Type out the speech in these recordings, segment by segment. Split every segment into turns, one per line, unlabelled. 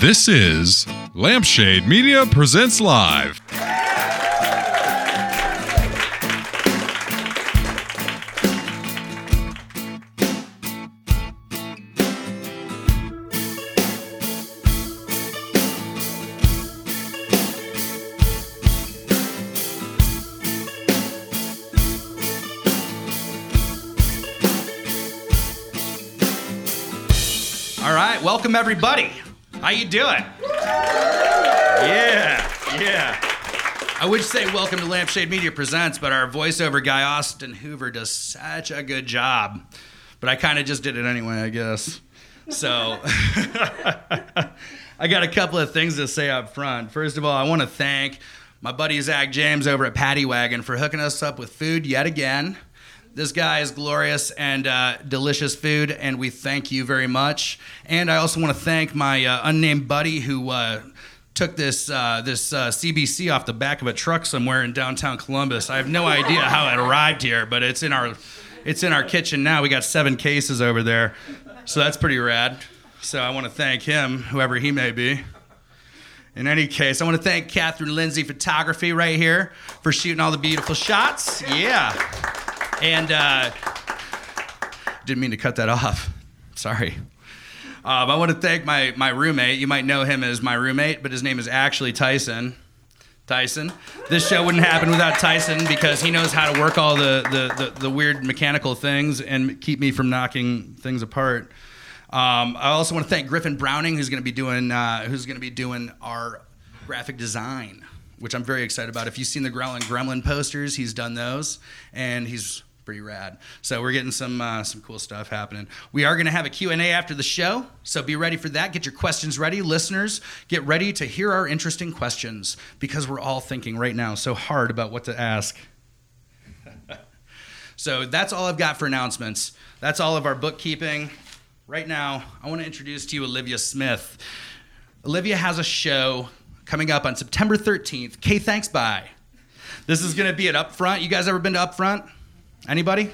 This is Lampshade Media Presents Live.
All right, welcome everybody. How you doing? Yeah, yeah. I would say welcome to Lampshade Media Presents, but our voiceover guy Austin Hoover does such a good job. But I kind of just did it anyway, I guess. So I got a couple of things to say up front. First of all, I want to thank my buddy Zach James over at Patty Wagon for hooking us up with food yet again. This guy is glorious and uh, delicious food, and we thank you very much. And I also want to thank my uh, unnamed buddy who uh, took this uh, this uh, CBC off the back of a truck somewhere in downtown Columbus. I have no idea how it arrived here, but it's in our it's in our kitchen now. We got seven cases over there, so that's pretty rad. So I want to thank him, whoever he may be. In any case, I want to thank Catherine Lindsay Photography right here for shooting all the beautiful shots. Yeah. And uh, didn't mean to cut that off. Sorry. Um, I want to thank my, my roommate. You might know him as my roommate, but his name is actually Tyson. Tyson. This show wouldn't happen without Tyson because he knows how to work all the, the, the, the weird mechanical things and keep me from knocking things apart. Um, I also want to thank Griffin Browning, who's going to be doing uh, who's going to be doing our graphic design, which I'm very excited about. If you've seen the Growling Gremlin posters, he's done those, and he's pretty rad. So we're getting some uh, some cool stuff happening. We are going to have a Q&A after the show, so be ready for that. Get your questions ready, listeners. Get ready to hear our interesting questions because we're all thinking right now so hard about what to ask. so that's all I've got for announcements. That's all of our bookkeeping. Right now, I want to introduce to you Olivia Smith. Olivia has a show coming up on September 13th. K Thanks Bye. This is going to be at Upfront. You guys ever been to Upfront? Anybody?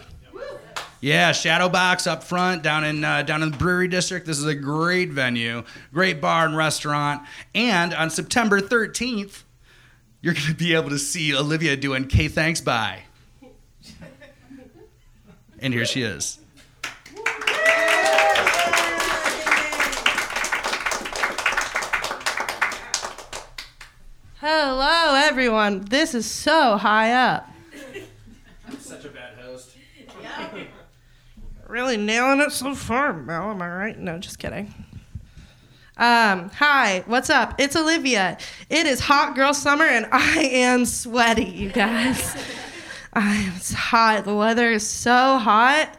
Yeah, Shadowbox up front down in uh, down in the Brewery District. This is a great venue, great bar and restaurant. And on September 13th, you're going to be able to see Olivia doing K Thanks Bye. And here she is.
Hello, everyone. This is so high up.
Such a bad host.
Really nailing it so far, Mel. Am I right? No, just kidding. Um, hi, what's up? It's Olivia. It is hot girl summer, and I am sweaty, you guys. I'm it's hot. The weather is so hot.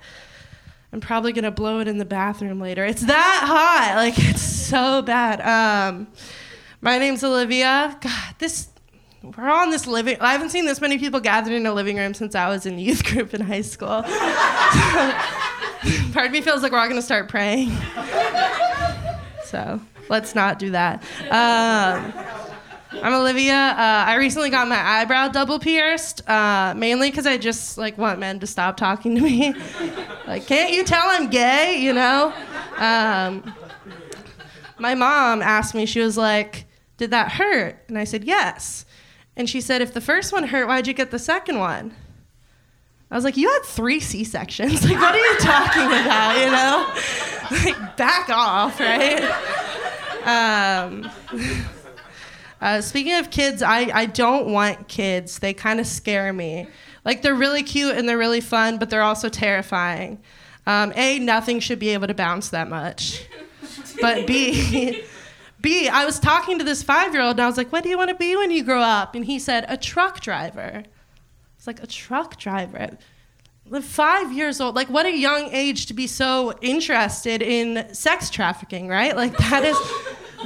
I'm probably gonna blow it in the bathroom later. It's that hot. Like it's so bad. Um, my name's Olivia. God, this we're all in this living. I haven't seen this many people gathered in a living room since I was in youth group in high school. Part of me feels like we're all gonna start praying. So let's not do that. Um, I'm Olivia. Uh, I recently got my eyebrow double pierced, uh, mainly because I just like want men to stop talking to me. like, can't you tell I'm gay? You know. Um, my mom asked me. She was like, "Did that hurt?" And I said, "Yes." And she said, "If the first one hurt, why'd you get the second one?" I was like, "You had three C sections. Like, what are you talking about? You know, like back off, right?" Um, uh, speaking of kids, I, I don't want kids. They kind of scare me. Like they're really cute and they're really fun, but they're also terrifying. Um, a, nothing should be able to bounce that much. But B, B, I was talking to this five year old and I was like, what do you want to be when you grow up? And he said, a truck driver. Like, a truck driver. Five years old. Like, what a young age to be so interested in sex trafficking, right? Like, that is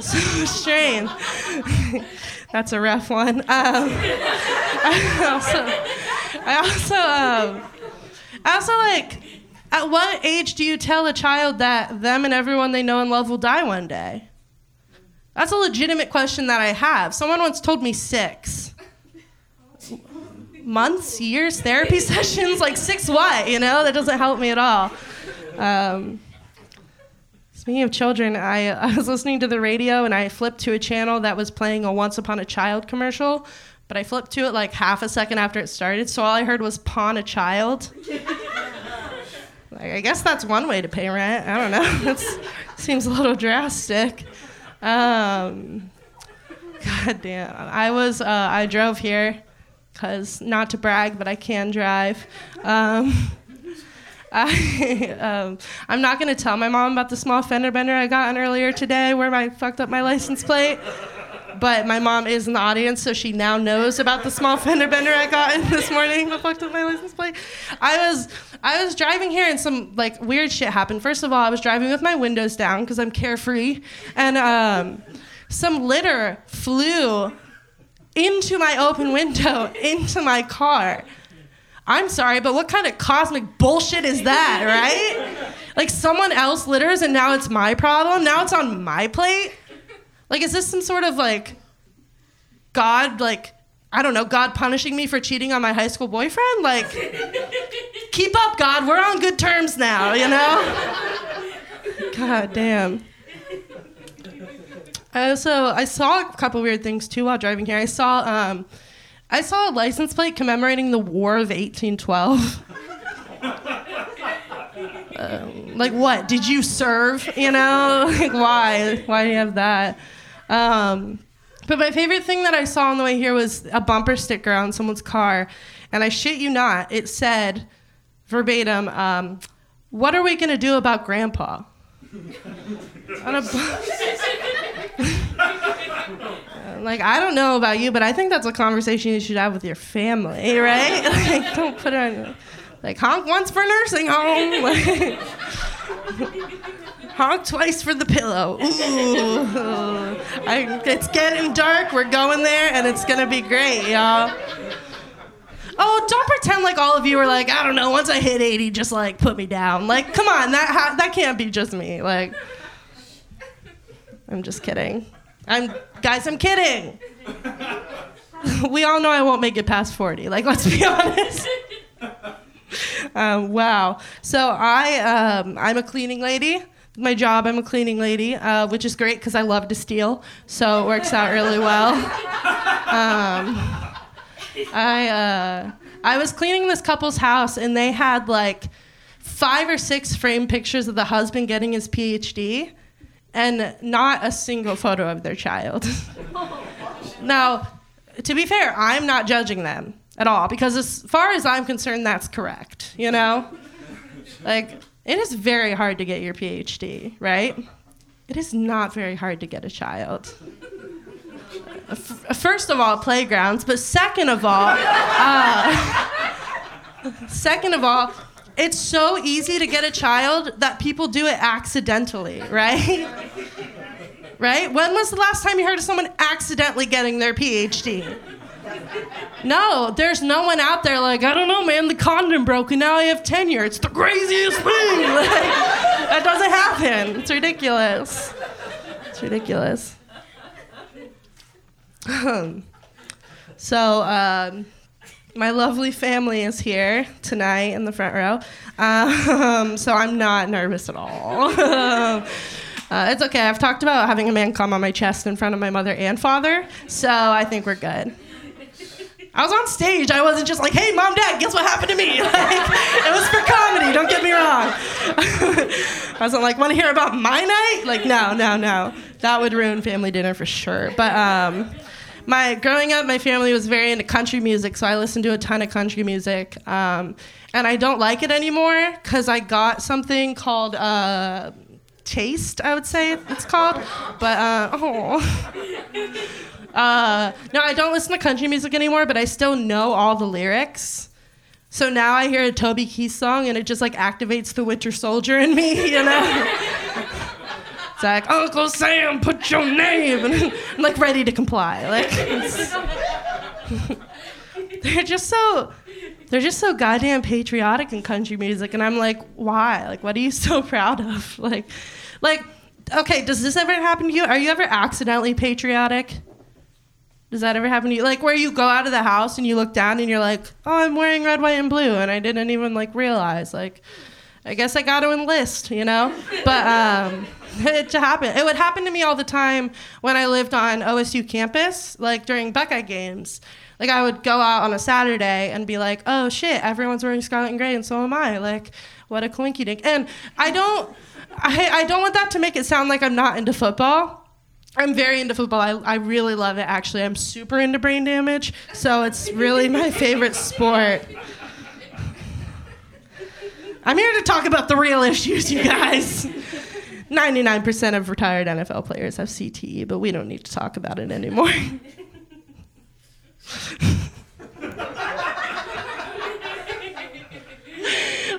so strange. That's a rough one. Um, I also, I also, um, I also like. At what age do you tell a child that them and everyone they know and love will die one day? That's a legitimate question that I have. Someone once told me six months, years, therapy sessions. Like six what? You know, that doesn't help me at all. Um, Speaking of children, I, I was listening to the radio and I flipped to a channel that was playing a Once Upon a Child commercial, but I flipped to it like half a second after it started, so all I heard was pawn a child. like, I guess that's one way to pay rent. I don't know. That seems a little drastic. Um, God damn. I was, uh, I drove here because, not to brag, but I can drive. Um, I, um, I'm not going to tell my mom about the small fender bender I got in earlier today where I fucked up my license plate. But my mom is in the audience, so she now knows about the small fender bender I got in this morning that fucked up my license plate. I was I was driving here and some like weird shit happened. First of all, I was driving with my windows down because I'm carefree, and um, some litter flew into my open window into my car. I'm sorry, but what kind of cosmic bullshit is that, right? Like someone else litters and now it's my problem. Now it's on my plate. Like, is this some sort of like God, like, I don't know, God punishing me for cheating on my high school boyfriend? Like, keep up, God. We're on good terms now, you know? God damn. I also I saw a couple weird things too while driving here. I saw um, I saw a license plate commemorating the War of 1812. Um, like what? Did you serve? You know, like why? Why do you have that? Um, but my favorite thing that I saw on the way here was a bumper sticker on someone's car, and I shit you not, it said verbatim, um, "What are we gonna do about Grandpa?" on a like I don't know about you, but I think that's a conversation you should have with your family, right? like, don't put on. Like honk once for nursing home. Honk twice for the pillow. Ooh. I, it's getting dark. We're going there, and it's gonna be great, y'all. Oh, don't pretend like all of you are like, I don't know, once I hit 80, just like put me down. Like, come on, that ha- that can't be just me. Like, I'm just kidding. I'm guys, I'm kidding. we all know I won't make it past 40. Like, let's be honest. Um, wow. So I um, I'm a cleaning lady. My job, I'm a cleaning lady, uh, which is great because I love to steal, so it works out really well. Um, I uh, I was cleaning this couple's house, and they had like five or six framed pictures of the husband getting his PhD, and not a single photo of their child. now, to be fair, I'm not judging them at all because as far as I'm concerned, that's correct. You know, like it is very hard to get your PhD, right? It is not very hard to get a child. First of all, playgrounds, but second of all, uh, second of all, it's so easy to get a child that people do it accidentally, right? right? When was the last time you heard of someone accidentally getting their PhD? No, there's no one out there like, I don't know, man, the condom broke and now I have tenure. It's the craziest thing. Like, that doesn't happen. It's ridiculous. It's ridiculous. so, um, my lovely family is here tonight in the front row. Um, so I'm not nervous at all. uh, it's okay. I've talked about having a man come on my chest in front of my mother and father, so I think we're good. I was on stage. I wasn't just like, "Hey, mom, dad, guess what happened to me?" Like, it was for comedy. Don't get me wrong. I wasn't like, "Want to hear about my night?" Like, no, no, no. That would ruin family dinner for sure. But um, my growing up, my family was very into country music, so I listened to a ton of country music. Um, and I don't like it anymore because I got something called. Uh, Taste, I would say it's called, but uh, oh. Uh, no, I don't listen to country music anymore, but I still know all the lyrics. So now I hear a Toby Keith song and it just like activates the Winter Soldier in me, you know? Like, Uncle Sam, put your name. And I'm like ready to comply. Like, they're just so. They're just so goddamn patriotic in country music, and I'm like, why? Like, what are you so proud of? Like, like, okay, does this ever happen to you? Are you ever accidentally patriotic? Does that ever happen to you? Like where you go out of the house and you look down and you're like, "Oh, I'm wearing red, white, and blue," and I didn't even like realize. Like, I guess I got to enlist, you know. But um, it happened. It would happen to me all the time when I lived on OSU campus, like during Buckeye games. Like I would go out on a Saturday and be like, "Oh shit, everyone's wearing scarlet and gray, and so am I." Like, what a coinky dink. And I don't, I, I don't want that to make it sound like I'm not into football. I'm very into football. I, I really love it. Actually, I'm super into brain damage, so it's really my favorite sport. I'm here to talk about the real issues, you guys. 99% of retired NFL players have CTE, but we don't need to talk about it anymore.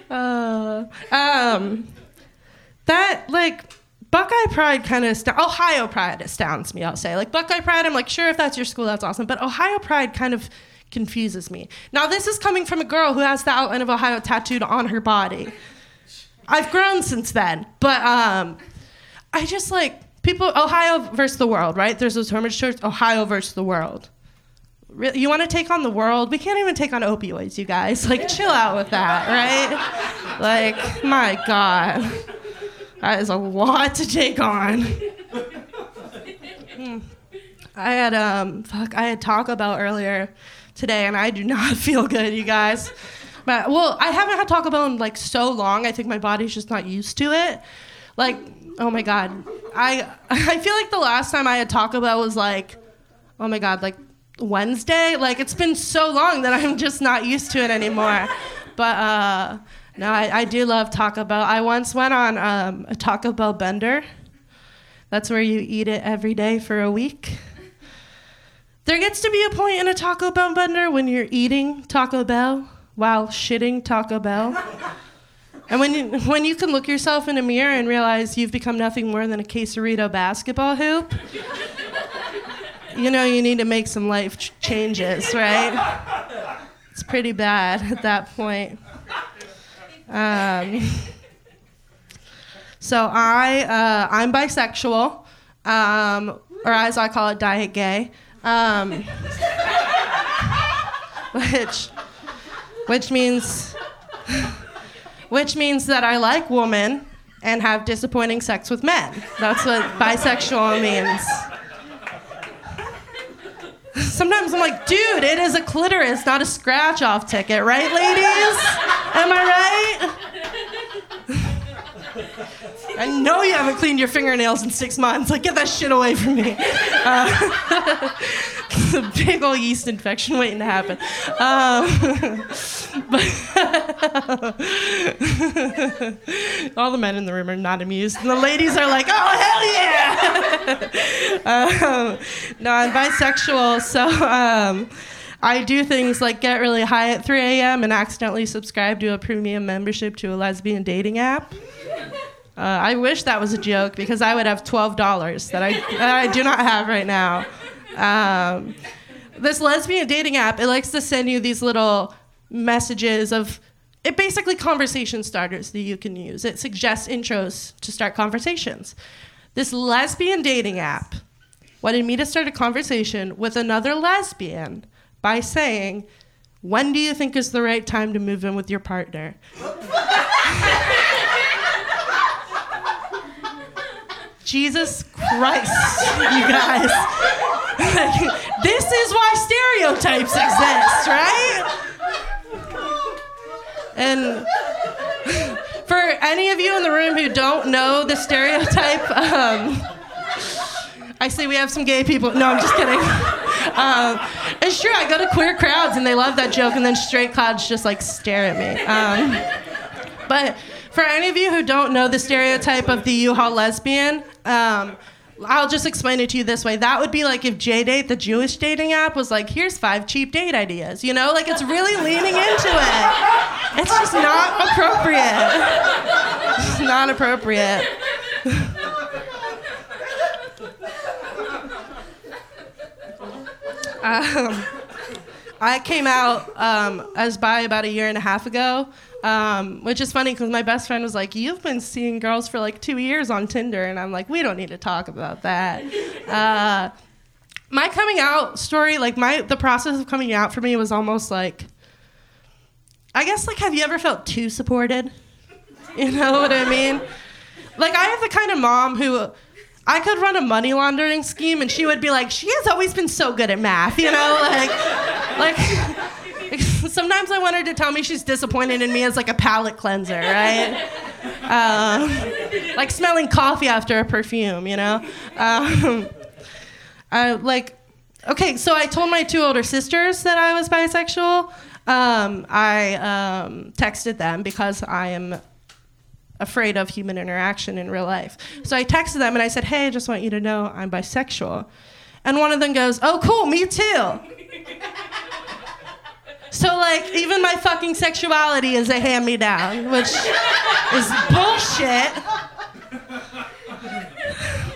uh, um, that, like, Buckeye Pride kind of, ast- Ohio Pride astounds me, I'll say. Like, Buckeye Pride, I'm like, sure, if that's your school, that's awesome. But Ohio Pride kind of confuses me. Now, this is coming from a girl who has the outline of Ohio tattooed on her body. I've grown since then, but um, I just like people. Ohio versus the world, right? There's those hermit shirts. Ohio versus the world. You want to take on the world? We can't even take on opioids, you guys. Like, chill out with that, right? Like, my God, that is a lot to take on. Hmm. I had um, fuck, I had Taco Bell earlier today, and I do not feel good, you guys. But well, I haven't had Taco Bell in like so long. I think my body's just not used to it. Like, oh my god, I I feel like the last time I had Taco Bell was like, oh my god, like Wednesday. Like it's been so long that I'm just not used to it anymore. But uh, no, I, I do love Taco Bell. I once went on um, a Taco Bell bender. That's where you eat it every day for a week. There gets to be a point in a Taco Bell bender when you're eating Taco Bell while shitting Taco Bell. And when you, when you can look yourself in a mirror and realize you've become nothing more than a quesarito basketball hoop, you know you need to make some life ch- changes, right? It's pretty bad at that point. Um, so I uh, I'm bisexual, um, or as I call it, diet gay, um, which which means which means that I like women and have disappointing sex with men. That's what bisexual means. Sometimes I'm like, dude, it is a clitoris, not a scratch off ticket, right, ladies? Am I right? I know you haven't cleaned your fingernails in six months. Like, get that shit away from me. Uh, a big old yeast infection waiting to happen. Um, but all the men in the room are not amused, and the ladies are like, "Oh hell yeah!" um, no, I'm bisexual, so. Um, I do things like get really high at 3 a.m. and accidentally subscribe to a premium membership to a lesbian dating app. Uh, I wish that was a joke because I would have twelve dollars that I that I do not have right now. Um, this lesbian dating app it likes to send you these little messages of it basically conversation starters that you can use. It suggests intros to start conversations. This lesbian dating app wanted me to start a conversation with another lesbian by saying, "When do you think is the right time to move in with your partner?" Jesus Christ, you guys. this is why stereotypes exist, right? And for any of you in the room who don't know the stereotype, um, I say we have some gay people. No, I'm just kidding. Um, it's true. I go to queer crowds and they love that joke, and then straight crowds just like stare at me. Um, but for any of you who don't know the stereotype of the U-Haul lesbian, um, I'll just explain it to you this way. That would be like if JDate, the Jewish dating app, was like, here's five cheap date ideas. You know, like it's really leaning into it. It's just not appropriate. It's not appropriate. um, I came out um, as bi about a year and a half ago, um, which is funny because my best friend was like, "You've been seeing girls for like two years on Tinder," and I'm like, "We don't need to talk about that." Uh, my coming out story, like my the process of coming out for me was almost like, I guess like, have you ever felt too supported? You know what I mean? like I have the kind of mom who I could run a money laundering scheme and she would be like, she has always been so good at math, you know? Like, like sometimes I want her to tell me she's disappointed in me as like a palate cleanser, right? Um, like smelling coffee after a perfume, you know? Um, I, like, okay, so I told my two older sisters that I was bisexual. Um, I um, texted them because I am afraid of human interaction in real life. So I texted them and I said, Hey, I just want you to know I'm bisexual. And one of them goes, Oh, cool, me too. So, like, even my fucking sexuality is a hand me down, which is bullshit.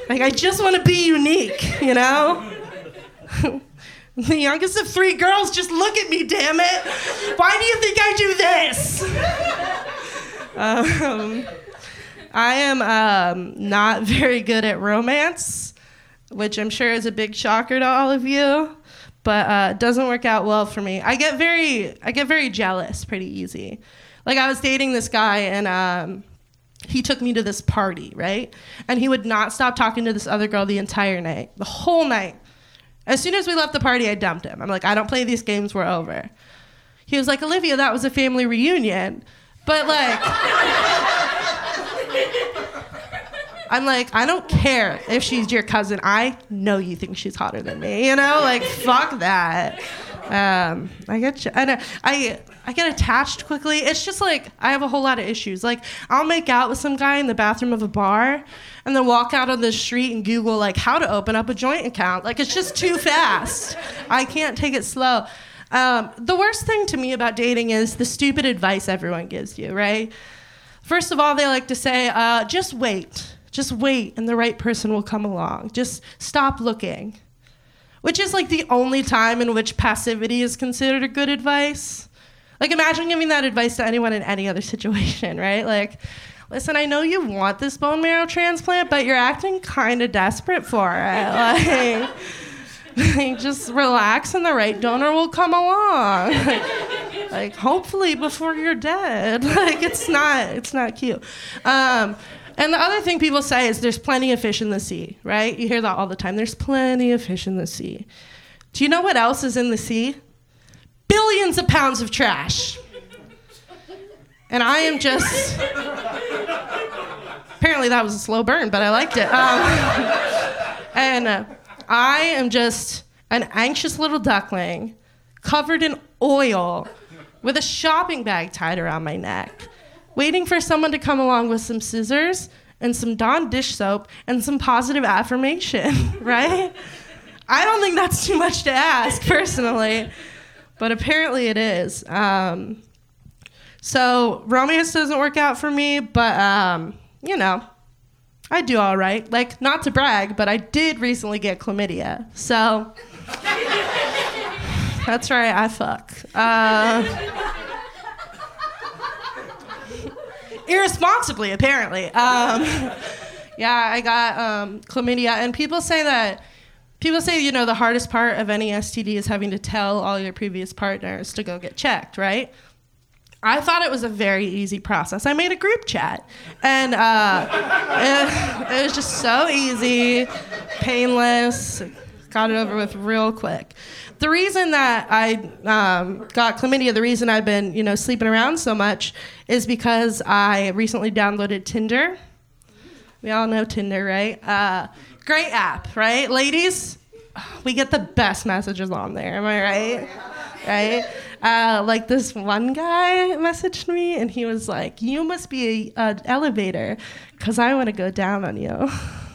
Like, I just want to be unique, you know? the youngest of three girls, just look at me, damn it. Why do you think I do this? Um, I am um, not very good at romance, which I'm sure is a big shocker to all of you, but uh, doesn't work out well for me. I get very, I get very jealous pretty easy. Like I was dating this guy and. Um, he took me to this party, right? And he would not stop talking to this other girl the entire night, the whole night. As soon as we left the party, I dumped him. I'm like, I don't play these games, we're over. He was like, Olivia, that was a family reunion. But like, I'm like, I don't care if she's your cousin. I know you think she's hotter than me. You know, like fuck that. Um, I get you. I, I I get attached quickly. It's just like I have a whole lot of issues. Like I'll make out with some guy in the bathroom of a bar, and then walk out on the street and Google like how to open up a joint account. Like it's just too fast. I can't take it slow. Um, the worst thing to me about dating is the stupid advice everyone gives you, right? First of all, they like to say, uh, just wait. Just wait, and the right person will come along. Just stop looking. Which is like the only time in which passivity is considered a good advice. Like, imagine giving that advice to anyone in any other situation, right? Like, listen, I know you want this bone marrow transplant, but you're acting kind of desperate for it. Like, just relax and the right donor will come along. like hopefully before you're dead. like it's not it's not cute. Um, and the other thing people say is there's plenty of fish in the sea, right? You hear that all the time. There's plenty of fish in the sea. Do you know what else is in the sea? Billions of pounds of trash. And I am just. Apparently, that was a slow burn, but I liked it. Um, and uh, I am just an anxious little duckling covered in oil with a shopping bag tied around my neck, waiting for someone to come along with some scissors and some Dawn dish soap and some positive affirmation, right? I don't think that's too much to ask, personally, but apparently it is. Um, so romance doesn't work out for me, but um, you know, I do all right. Like, not to brag, but I did recently get chlamydia. So, that's right, I fuck. Uh, irresponsibly, apparently. Um, yeah, I got um, chlamydia, and people say that. People say, you know, the hardest part of any STD is having to tell all your previous partners to go get checked, right? I thought it was a very easy process. I made a group chat, and uh, it, it was just so easy, painless. Got it over with real quick. The reason that I um, got chlamydia, the reason I've been, you know, sleeping around so much, is because I recently downloaded Tinder. We all know Tinder, right? Uh, great app, right, ladies? We get the best messages on there. Am I right? Right? Uh, like this one guy messaged me and he was like, "You must be an elevator, cause I want to go down on you."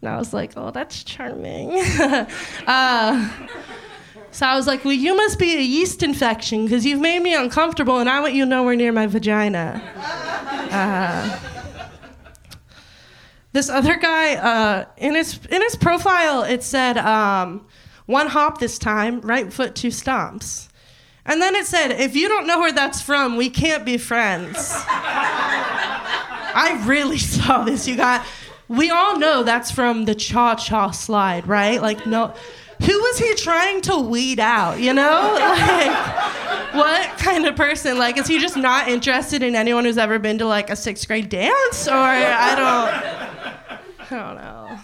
And I was like, "Oh, that's charming." uh, so I was like, "Well, you must be a yeast infection, cause you've made me uncomfortable, and I want you nowhere near my vagina." Uh, this other guy, uh, in his in his profile, it said. Um, one hop this time, right foot, two stomps. And then it said, if you don't know where that's from, we can't be friends. I really saw this. You got, we all know that's from the cha cha slide, right? Like, no. Who was he trying to weed out, you know? Like, what kind of person? Like, is he just not interested in anyone who's ever been to like a sixth grade dance? Or I don't, I don't know.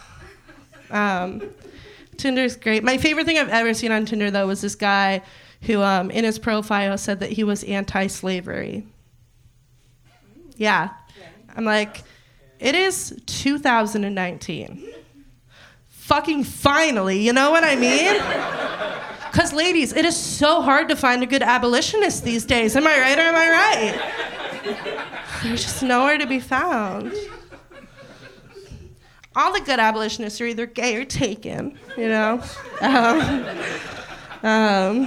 Um, Tinder's great. My favorite thing I've ever seen on Tinder though was this guy who, um, in his profile, said that he was anti-slavery. Yeah, I'm like, it is 2019. Fucking finally, you know what I mean? Because, ladies, it is so hard to find a good abolitionist these days. Am I right or am I right? There's just nowhere to be found. All the good abolitionists are either gay or taken, you know? Um, um,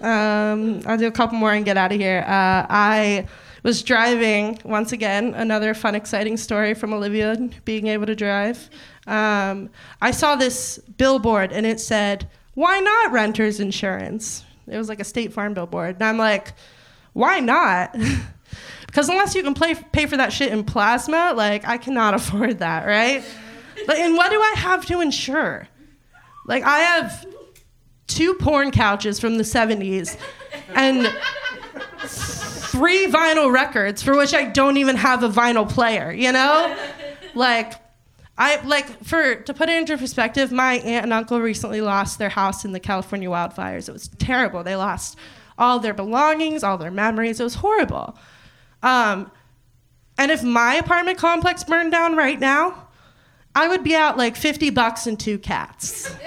um, I'll do a couple more and get out of here. Uh, I was driving once again another fun exciting story from olivia being able to drive. Um, i saw this billboard and it said why not renters insurance? It was like a state farm billboard. And i'm like why not? Because unless you can play, pay for that shit in plasma like i cannot afford that right? Like, and what do i have to insure? Like i have two porn couches from the 70s and three vinyl records for which I don't even have a vinyl player, you know? like I like for to put it into perspective, my aunt and uncle recently lost their house in the California wildfires. It was terrible. They lost all their belongings, all their memories. It was horrible. Um, and if my apartment complex burned down right now, I would be out like 50 bucks and two cats.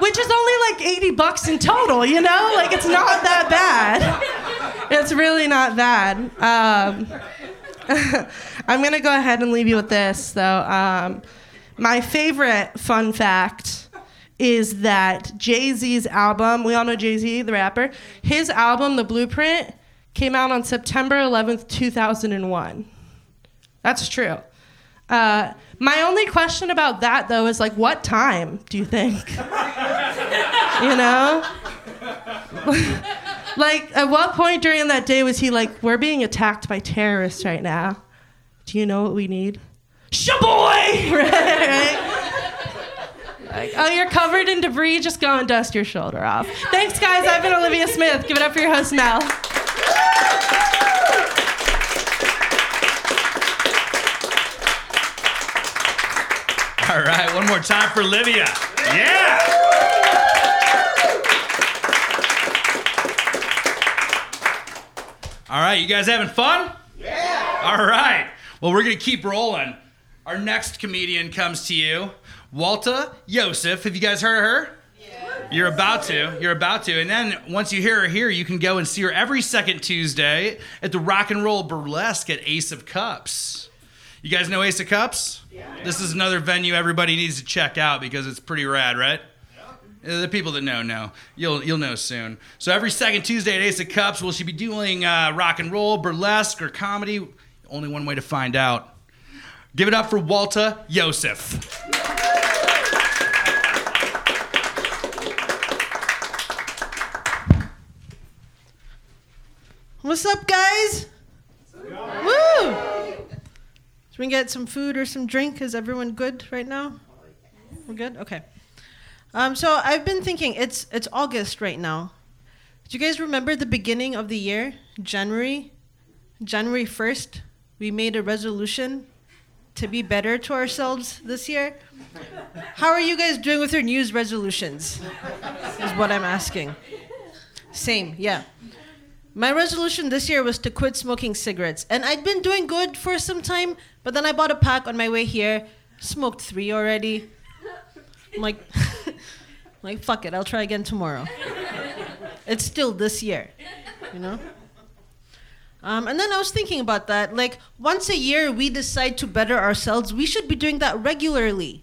which is only like 80 bucks in total, you know? Like it's not that bad. It's really not bad. Um, I'm gonna go ahead and leave you with this though. Um, my favorite fun fact is that Jay Z's album, we all know Jay Z, the rapper, his album, The Blueprint, came out on September 11th, 2001. That's true. Uh, my only question about that, though, is like, what time do you think? you know? like, at what point during that day was he like, we're being attacked by terrorists right now? Do you know what we need? Shaboy! right? Like, oh, you're covered in debris, just go and dust your shoulder off. Thanks, guys. I've been Olivia Smith. Give it up for your host, Mel.
All right, one more time for Livia. Yeah. All right, you guys having fun? Yeah. All right. Well, we're going to keep rolling. Our next comedian comes to you, Walta Yosef. Have you guys heard of her? Yeah. You're about to. You're about to. And then once you hear her here, you can go and see her every second Tuesday at the Rock and Roll Burlesque at Ace of Cups. You guys know Ace of Cups? Yeah. This is another venue everybody needs to check out because it's pretty rad, right? Yeah. The people that know know. You'll you'll know soon. So every second Tuesday at Ace of Cups, will she be doing uh, rock and roll, burlesque, or comedy? Only one way to find out. Give it up for Walta Yosef.
What's up, guys? Woo! Should we get some food or some drink? Is everyone good right now? We're good. Okay. Um, so I've been thinking it's it's August right now. Do you guys remember the beginning of the year, January, January first? We made a resolution to be better to ourselves this year. How are you guys doing with your New Year's resolutions? Is what I'm asking. Same, yeah. My resolution this year was to quit smoking cigarettes, and I'd been doing good for some time, but then I bought a pack on my way here, smoked three already. I'm like, like fuck it, I'll try again tomorrow. It's still this year, you know. Um, and then I was thinking about that. Like once a year, we decide to better ourselves. We should be doing that regularly.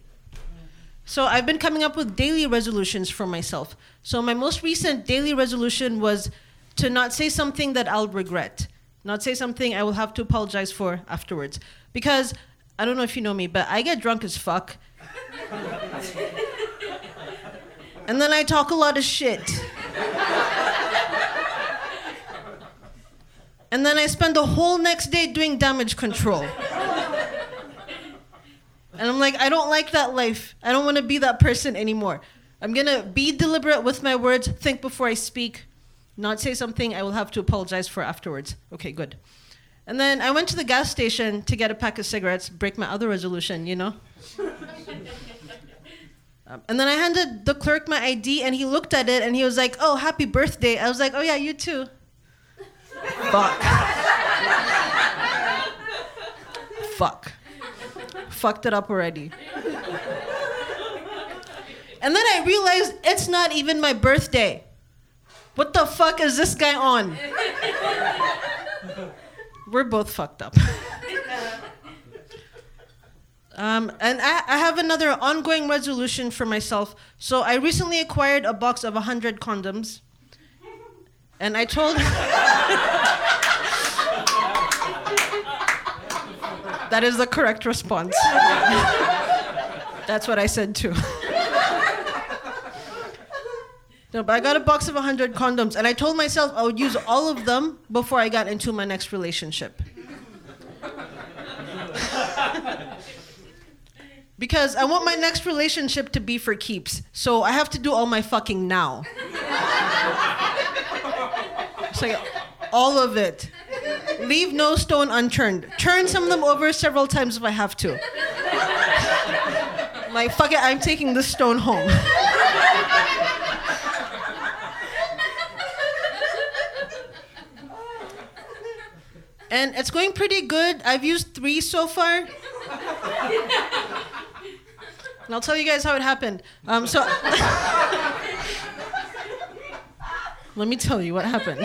So I've been coming up with daily resolutions for myself. So my most recent daily resolution was to not say something that I'll regret, not say something I will have to apologize for afterwards. Because I don't know if you know me, but I get drunk as fuck. and then I talk a lot of shit. and then I spend the whole next day doing damage control. And I'm like, I don't like that life. I don't want to be that person anymore. I'm going to be deliberate with my words, think before I speak, not say something I will have to apologize for afterwards. Okay, good. And then I went to the gas station to get a pack of cigarettes, break my other resolution, you know? Um, and then I handed the clerk my ID, and he looked at it and he was like, "Oh, happy birthday!" I was like, "Oh yeah, you too." Fuck. Fuck. Fucked it up already. And then I realized it's not even my birthday. What the fuck is this guy on? We're both fucked up. Um, and I, I have another ongoing resolution for myself. So I recently acquired a box of 100 condoms. And I told. that is the correct response. That's what I said too. No, but I got a box of 100 condoms, and I told myself I would use all of them before I got into my next relationship. because I want my next relationship to be for keeps. So I have to do all my fucking now. like all of it. Leave no stone unturned. Turn some of them over several times if I have to. like fuck it, I'm taking this stone home. And it's going pretty good. I've used three so far. And I'll tell you guys how it happened. Um, so, let me tell you what happened.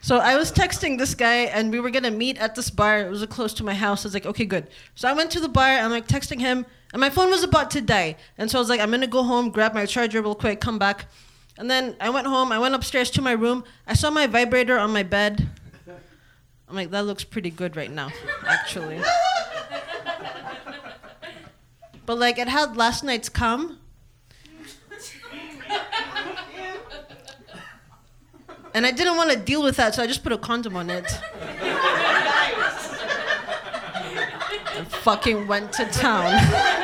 So I was texting this guy, and we were gonna meet at this bar. It was close to my house. I was like, okay, good. So I went to the bar. I'm like texting him, and my phone was about to die. And so I was like, I'm gonna go home, grab my charger real quick, come back. And then I went home. I went upstairs to my room. I saw my vibrator on my bed. I'm like, that looks pretty good right now, actually. But like it had last night's cum. And I didn't want to deal with that, so I just put a condom on it. and fucking went to town.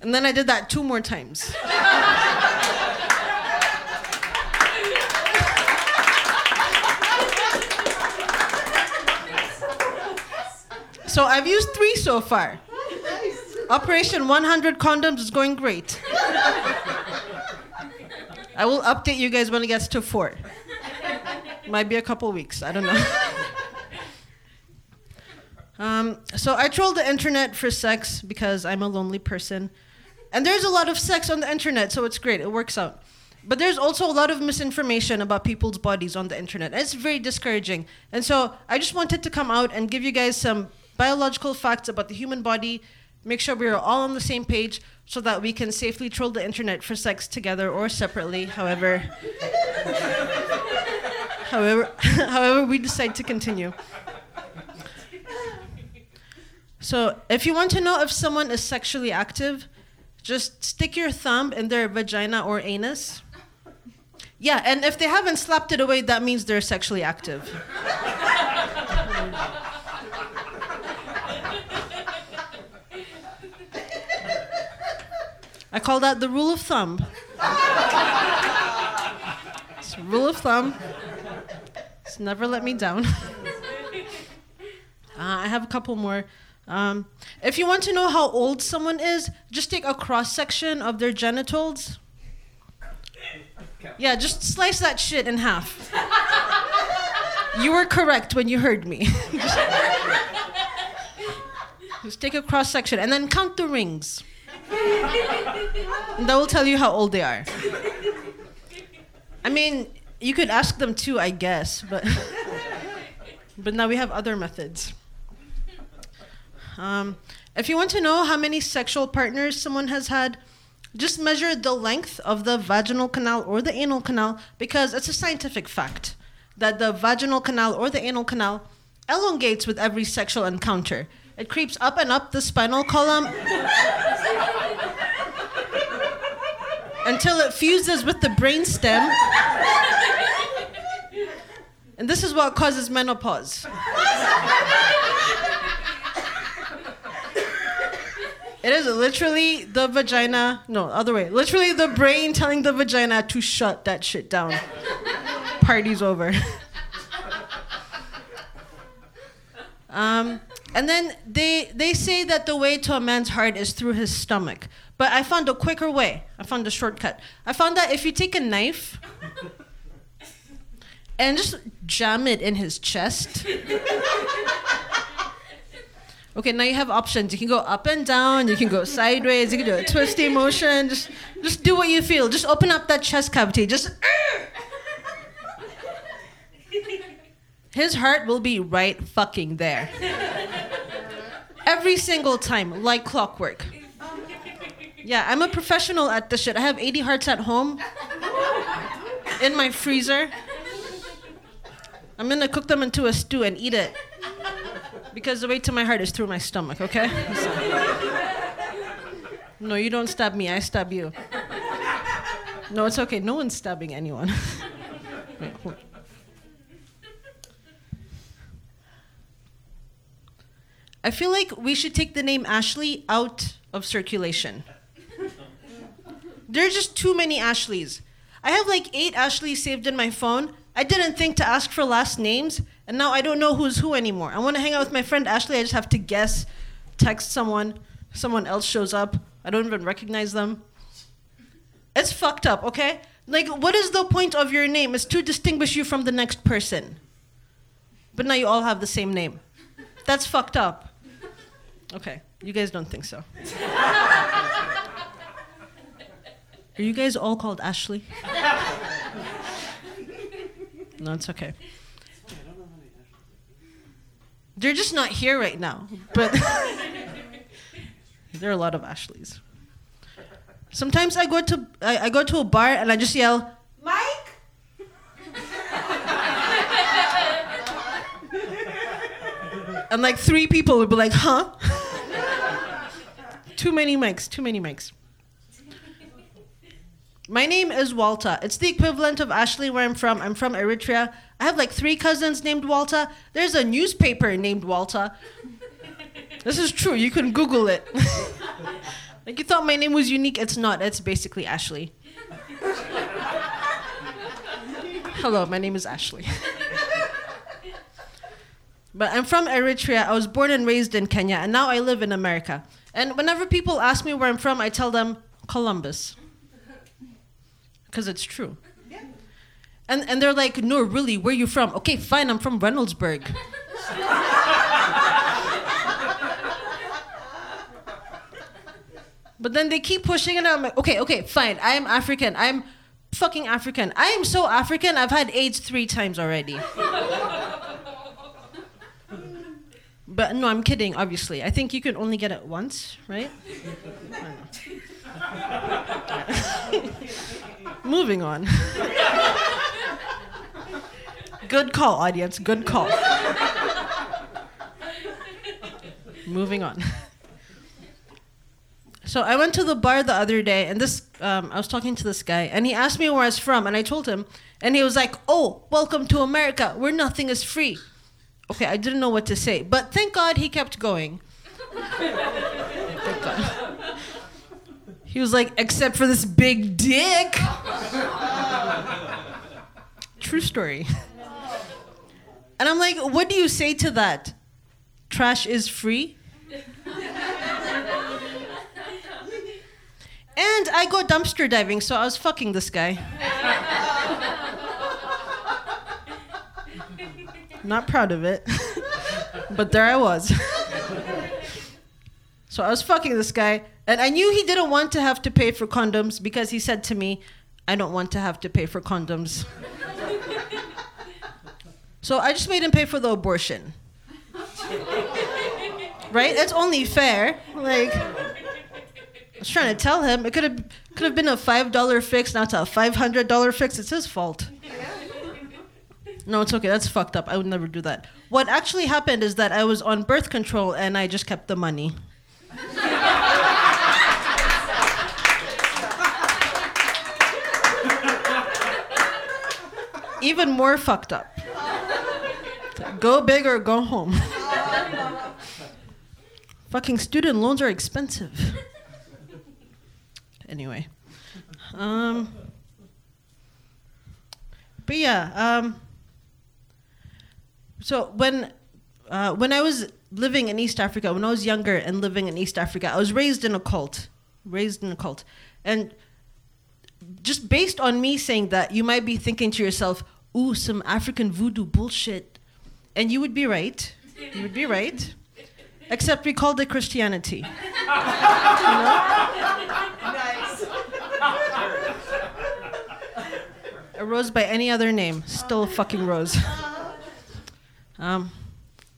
And then I did that two more times. So I've used three so far. Operation 100 condoms is going great. I will update you guys when it gets to four. Might be a couple weeks. I don't know. um, so I troll the internet for sex because I'm a lonely person. And there's a lot of sex on the internet, so it's great. It works out. But there's also a lot of misinformation about people's bodies on the internet. It's very discouraging. And so I just wanted to come out and give you guys some biological facts about the human body, make sure we are all on the same page so that we can safely troll the internet for sex together or separately, however however however we decide to continue. So, if you want to know if someone is sexually active, just stick your thumb in their vagina or anus. Yeah, and if they haven't slapped it away, that means they're sexually active. I call that the rule of thumb. it's rule of thumb. It's never let me down. uh, I have a couple more. Um, if you want to know how old someone is, just take a cross section of their genitals. Yeah, just slice that shit in half. you were correct when you heard me. just, take a cross section and then count the rings. that will tell you how old they are. I mean, you could ask them too, I guess, but but now we have other methods. Um, if you want to know how many sexual partners someone has had, just measure the length of the vaginal canal or the anal canal because it's a scientific fact that the vaginal canal or the anal canal elongates with every sexual encounter. It creeps up and up the spinal column until it fuses with the brainstem And this is what causes menopause. It is literally the vagina, no, other way. Literally the brain telling the vagina to shut that shit down. Party's over. um, and then they they say that the way to a man's heart is through his stomach. But I found a quicker way. I found a shortcut. I found that if you take a knife and just jam it in his chest. Okay, now you have options. You can go up and down, you can go sideways, you can do a twisty motion. Just just do what you feel. Just open up that chest cavity. Just His heart will be right fucking there. Every single time, like clockwork. Yeah, I'm a professional at this shit. I have 80 hearts at home in my freezer. I'm gonna cook them into a stew and eat it. Because the way to my heart is through my stomach, okay? So- No, you don't stab me, I stab you. No, it's okay. No one's stabbing anyone. I feel like we should take the name Ashley out of circulation. There are just too many Ashleys. I have like eight Ashleys saved in my phone. I didn't think to ask for last names, and now I don't know who's who anymore. I want to hang out with my friend Ashley. I just have to guess, text someone, someone else shows up. I don't even recognize them. It's fucked up, okay? Like, what is the point of your name? It's to distinguish you from the next person. But now you all have the same name. That's fucked up. Okay, you guys don't think so. Are you guys all called Ashley? No, it's okay. They're just not here right now, but there are a lot of Ashleys. Sometimes I go to I, I go to a bar and I just yell, Mike. and like three people would be like, huh? too many mics, too many mics. My name is Walter. It's the equivalent of Ashley where I'm from. I'm from Eritrea. I have like three cousins named Walter. There's a newspaper named Walter. This is true. You can Google it. like you thought my name was unique. It's not. It's basically Ashley. Hello, my name is Ashley. But I'm from Eritrea. I was born and raised in Kenya, and now I live in America. And whenever people ask me where I'm from, I tell them Columbus. Because it's true. And, and they're like, no, really, where are you from? Okay, fine, I'm from Reynoldsburg. but then they keep pushing. And I'm like, okay, okay, fine, I am African. I'm fucking African. I am so African, I've had AIDS three times already. But no, I'm kidding, obviously. I think you can only get it once, right? Moving on. Good call, audience. Good call. Moving on. So I went to the bar the other day, and this um, I was talking to this guy, and he asked me where I was from, and I told him, and he was like, "Oh, welcome to America, where nothing is free." Okay, I didn't know what to say, but thank God he kept going. thank God. He was like, "Except for this big dick." True story. And I'm like, "What do you say to that? Trash is free?" And I go dumpster diving, so I was fucking this guy. Not proud of it, but there I was. so I was fucking this guy, and I knew he didn't want to have to pay for condoms because he said to me, I don't want to have to pay for condoms. so I just made him pay for the abortion. right? That's only fair. Like, I was trying to tell him it could have could have been a five dollar fix, not a five hundred dollar fix. It's his fault. No, it's okay. That's fucked up. I would never do that. What actually happened is that I was on birth control and I just kept the money. Even more fucked up. Go big or go home. Fucking student loans are expensive. Anyway. Um, but yeah, um, so when uh, when I was living in East Africa, when I was younger and living in East Africa, I was raised in a cult, raised in a cult, and just based on me saying that, you might be thinking to yourself, "Ooh, some African voodoo bullshit," and you would be right. You would be right. Except we called it Christianity. A rose by any other name, still a fucking rose. Um,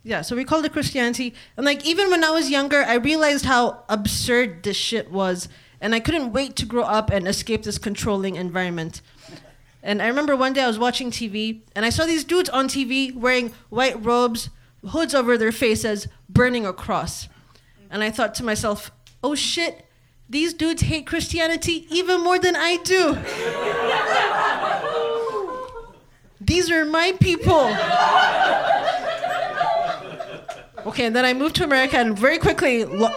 yeah, so we called it Christianity. And like even when I was younger, I realized how absurd this shit was. And I couldn't wait to grow up and escape this controlling environment. And I remember one day I was watching TV and I saw these dudes on TV wearing white robes, hoods over their faces, burning a cross. And I thought to myself, oh shit, these dudes hate Christianity even more than I do. These are my people. Okay, and then I moved to America and very quickly lo-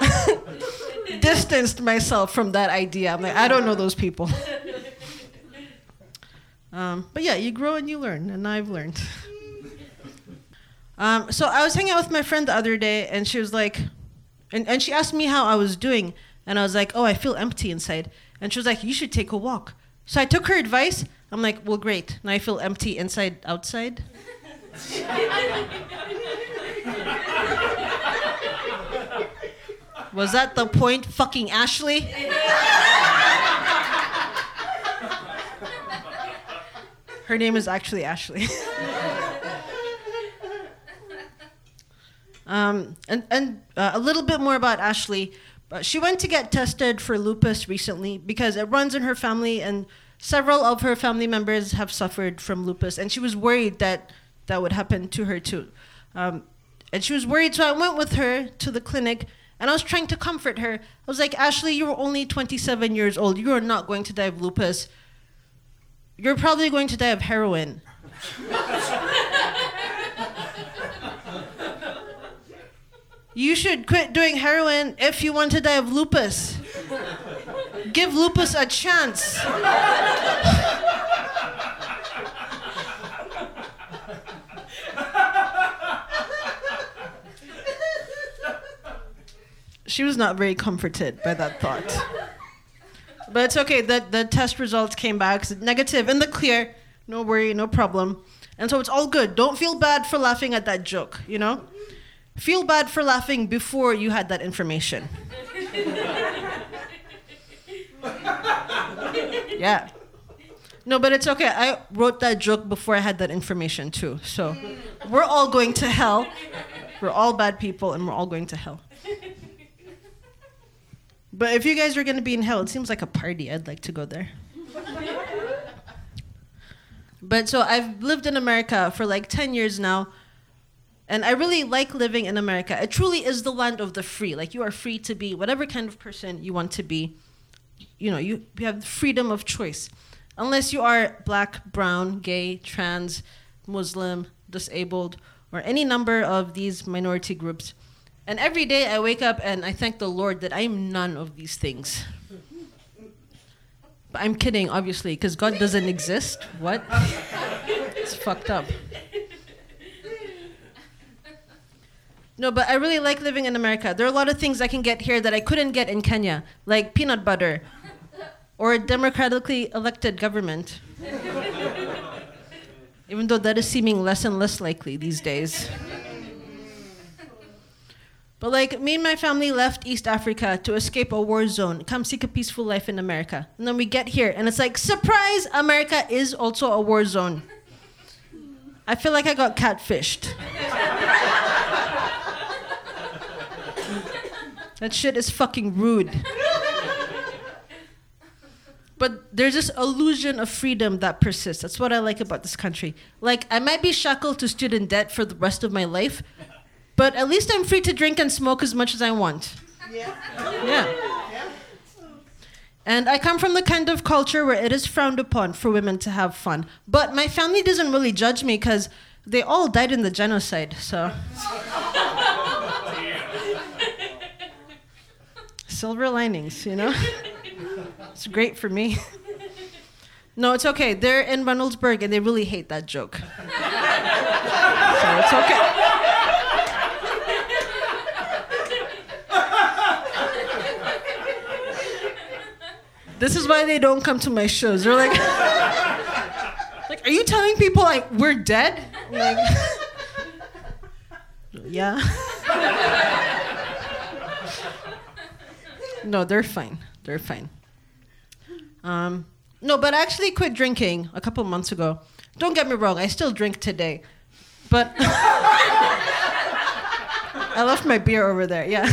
distanced myself from that idea. I'm like, I don't know those people. Um, but yeah, you grow and you learn, and I've learned. Um, so I was hanging out with my friend the other day, and she was like, and, and she asked me how I was doing, and I was like, oh, I feel empty inside. And she was like, you should take a walk. So I took her advice. I'm like, well, great. Now I feel empty inside, outside. Was that the point, fucking Ashley? Her name is actually Ashley. um, and and uh, a little bit more about Ashley. Uh, she went to get tested for lupus recently because it runs in her family, and several of her family members have suffered from lupus, and she was worried that that would happen to her too. Um, and she was worried, so I went with her to the clinic and I was trying to comfort her. I was like, Ashley, you are only 27 years old. You are not going to die of lupus. You're probably going to die of heroin. you should quit doing heroin if you want to die of lupus. Give lupus a chance. She was not very comforted by that thought. But it's okay. The, the test results came back negative in the clear. No worry, no problem. And so it's all good. Don't feel bad for laughing at that joke, you know? Feel bad for laughing before you had that information. yeah. No, but it's okay. I wrote that joke before I had that information too. So we're all going to hell. We're all bad people and we're all going to hell. But if you guys are going to be in hell, it seems like a party. I'd like to go there. but so I've lived in America for like 10 years now. And I really like living in America. It truly is the land of the free. Like you are free to be whatever kind of person you want to be. You know, you, you have freedom of choice. Unless you are black, brown, gay, trans, Muslim, disabled, or any number of these minority groups and every day I wake up and I thank the Lord that I am none of these things. But I'm kidding, obviously, because God doesn't exist. What? It's fucked up. No, but I really like living in America. There are a lot of things I can get here that I couldn't get in Kenya, like peanut butter or a democratically elected government. Even though that is seeming less and less likely these days. But like me and my family left East Africa to escape a war zone, come seek a peaceful life in America. And then we get here and it's like, surprise, America is also a war zone. I feel like I got catfished. that shit is fucking rude. But there's this illusion of freedom that persists. That's what I like about this country. Like, I might be shackled to student debt for the rest of my life, but at least I'm free to drink and smoke as much as I want. Yeah. Yeah. And I come from the kind of culture where it is frowned upon for women to have fun. But my family doesn't really judge me because they all died in the genocide, so. Silver linings, you know? It's great for me. No, it's okay. They're in Reynoldsburg and they really hate that joke. so it's okay. This is why they don't come to my shows. They're like, like, are you telling people like we're dead? Like, yeah. no, they're fine. They're fine. Um, no, but I actually quit drinking a couple months ago. Don't get me wrong, I still drink today. But I left my beer over there, yeah.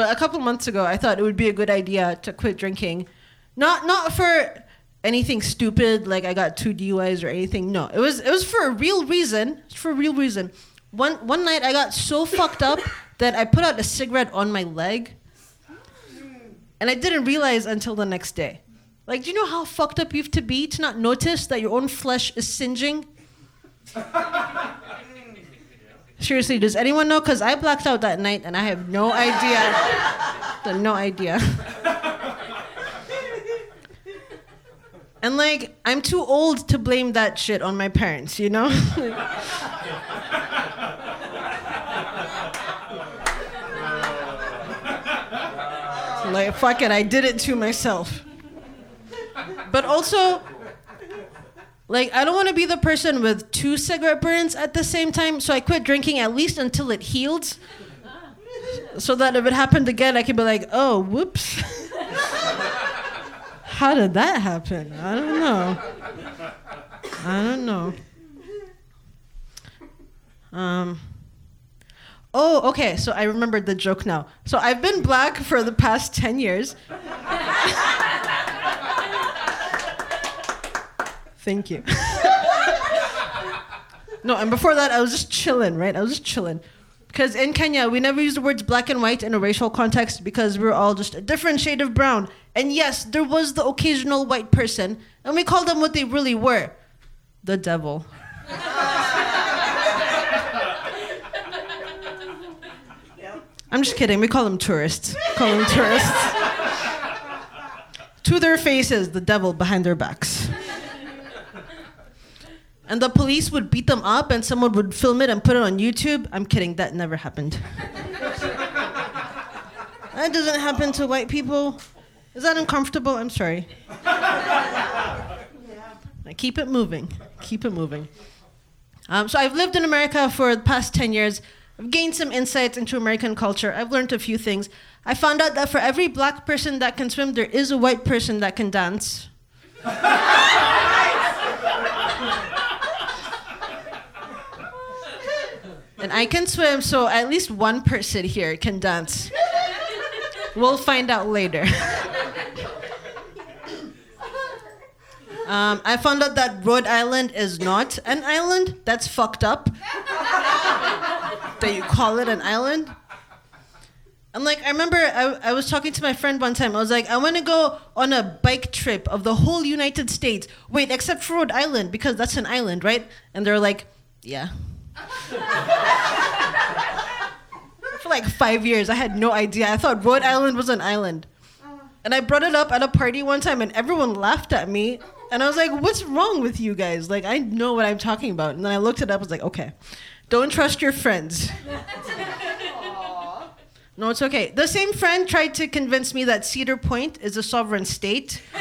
But a couple months ago, I thought it would be a good idea to quit drinking. Not not for anything stupid like I got two DUIs or anything. No, it was it was for a real reason. For a real reason. One one night I got so fucked up that I put out a cigarette on my leg and I didn't realize until the next day. Like, do you know how fucked up you have to be to not notice that your own flesh is singeing? Seriously, does anyone know? Because I blacked out that night and I have no idea. no idea. and like, I'm too old to blame that shit on my parents, you know? like, fuck it, I did it to myself. But also, like, I don't want to be the person with two cigarette burns at the same time, so I quit drinking at least until it healed. So that if it happened again, I can be like, oh, whoops. How did that happen? I don't know. I don't know. Um. Oh, okay. So I remembered the joke now. So I've been black for the past 10 years. Thank you. no, and before that, I was just chilling, right? I was just chilling. Because in Kenya, we never use the words black and white in a racial context because we're all just a different shade of brown. And yes, there was the occasional white person, and we called them what they really were the devil. I'm just kidding. We call them tourists. Call them tourists. to their faces, the devil behind their backs. And the police would beat them up and someone would film it and put it on YouTube. I'm kidding, that never happened. that doesn't happen to white people. Is that uncomfortable? I'm sorry. Keep it moving. Keep it moving. Um, so I've lived in America for the past 10 years. I've gained some insights into American culture. I've learned a few things. I found out that for every black person that can swim, there is a white person that can dance. and I can swim, so at least one person here can dance. We'll find out later. Um, I found out that Rhode Island is not an island. That's fucked up. that you call it an island. I'm like, I remember I, I was talking to my friend one time. I was like, I want to go on a bike trip of the whole United States. Wait, except for Rhode Island, because that's an island, right? And they're like, yeah. For like five years, I had no idea. I thought Rhode Island was an island. And I brought it up at a party one time, and everyone laughed at me. And I was like, what's wrong with you guys? Like, I know what I'm talking about. And then I looked it up, I was like, okay, don't trust your friends. no, it's okay. The same friend tried to convince me that Cedar Point is a sovereign state.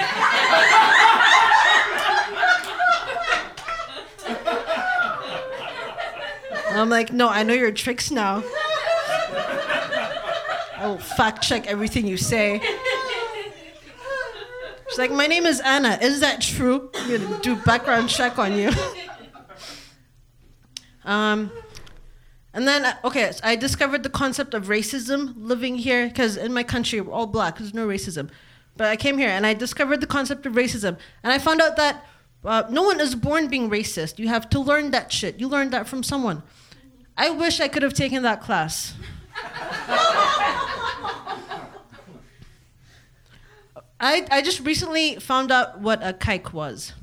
I'm like, no, I know your tricks now. I will fact check everything you say. She's like, my name is Anna. Is that true? I'm gonna do background check on you. um, and then, uh, okay, so I discovered the concept of racism living here because in my country we're all black. There's no racism. But I came here and I discovered the concept of racism, and I found out that uh, no one is born being racist. You have to learn that shit. You learn that from someone. I wish I could have taken that class. I, I just recently found out what a kike was.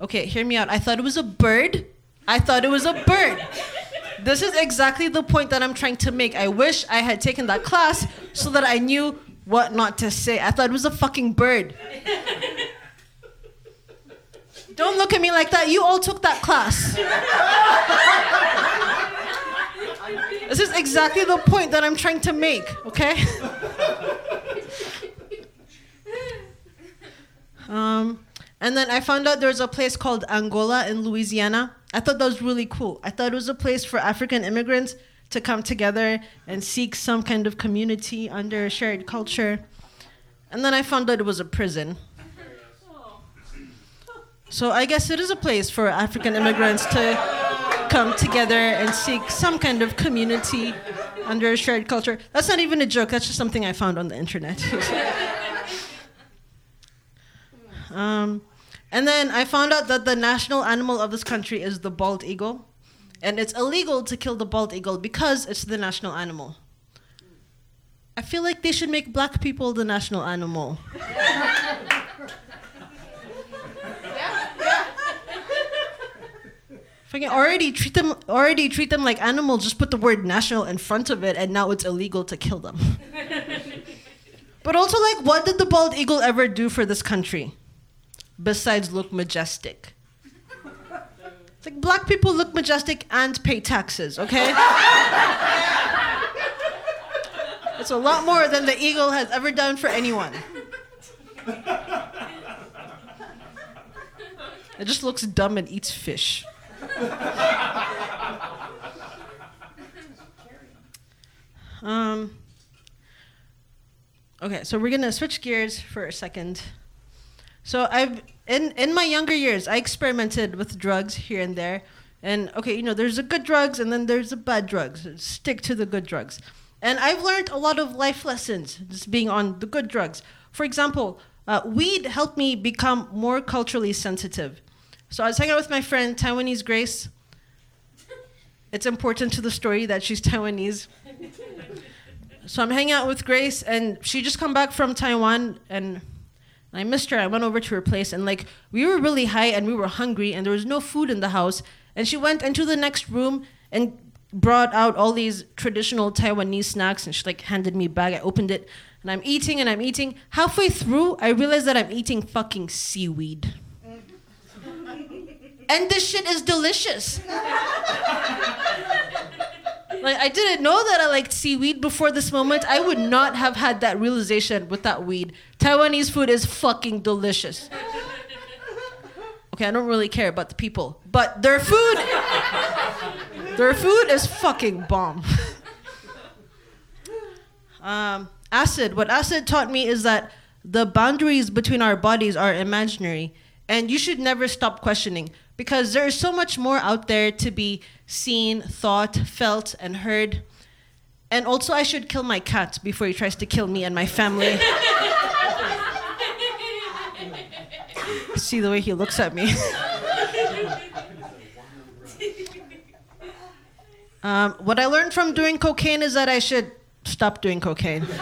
Okay, hear me out. I thought it was a bird. I thought it was a bird. This is exactly the point that I'm trying to make. I wish I had taken that class so that I knew what not to say. I thought it was a fucking bird. Don't look at me like that. You all took that class. This is exactly the point that I'm trying to make, okay? um, and then I found out there's a place called Angola in Louisiana. I thought that was really cool. I thought it was a place for African immigrants to come together and seek some kind of community under a shared culture. And then I found out it was a prison. So I guess it is a place for African immigrants to come together and seek some kind of community under a shared culture. That's not even a joke, that's just something I found on the internet. um, and then I found out that the national animal of this country is the bald eagle. And it's illegal to kill the bald eagle because it's the national animal. I feel like they should make black people the national animal. Fucking already treat them already treat them like animals, just put the word national in front of it and now it's illegal to kill them. but also like what did the bald eagle ever do for this country? Besides look majestic. It's like black people look majestic and pay taxes, okay? it's a lot more than the eagle has ever done for anyone. It just looks dumb and eats fish. um, okay, so we're gonna switch gears for a second. So I've in in my younger years, I experimented with drugs here and there, and okay, you know, there's the good drugs and then there's the bad drugs. Stick to the good drugs, and I've learned a lot of life lessons just being on the good drugs. For example, uh, weed helped me become more culturally sensitive. So I was hanging out with my friend Taiwanese Grace. It's important to the story that she's Taiwanese. So I'm hanging out with Grace, and she just come back from Taiwan, and I missed her. I went over to her place, and like we were really high, and we were hungry, and there was no food in the house. And she went into the next room and brought out all these traditional Taiwanese snacks, and she like handed me a bag. I opened it, and I'm eating, and I'm eating. Halfway through, I realized that I'm eating fucking seaweed and this shit is delicious. like I didn't know that I liked seaweed before this moment. I would not have had that realization with that weed. Taiwanese food is fucking delicious. Okay, I don't really care about the people, but their food their food is fucking bomb. um, acid. What acid taught me is that the boundaries between our bodies are imaginary, and you should never stop questioning because there is so much more out there to be seen, thought, felt, and heard. And also, I should kill my cat before he tries to kill me and my family. See the way he looks at me. um, what I learned from doing cocaine is that I should stop doing cocaine.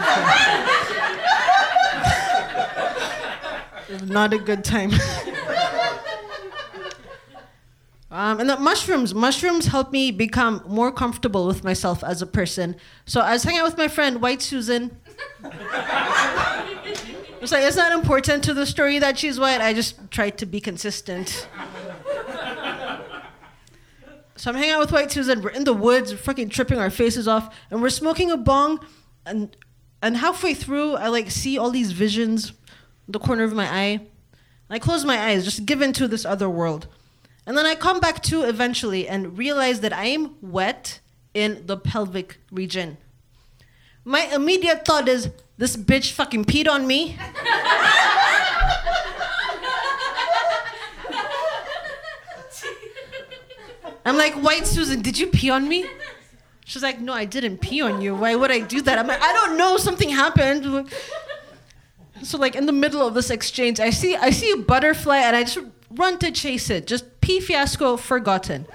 Not a good time. Um, and the mushrooms, mushrooms help me become more comfortable with myself as a person. So I was hanging out with my friend White Susan. it's like it's not important to the story that she's white. I just tried to be consistent. so I'm hanging out with White Susan. We're in the woods, we're fucking tripping our faces off, and we're smoking a bong. And and halfway through, I like see all these visions, in the corner of my eye. I close my eyes, just give into this other world. And then I come back to eventually and realize that I am wet in the pelvic region. My immediate thought is, this bitch fucking peed on me. I'm like, White Susan, did you pee on me? She's like, No, I didn't pee on you. Why would I do that? I'm like, I don't know. Something happened. So like in the middle of this exchange, I see I see a butterfly and I just run to chase it. Just pee fiasco forgotten.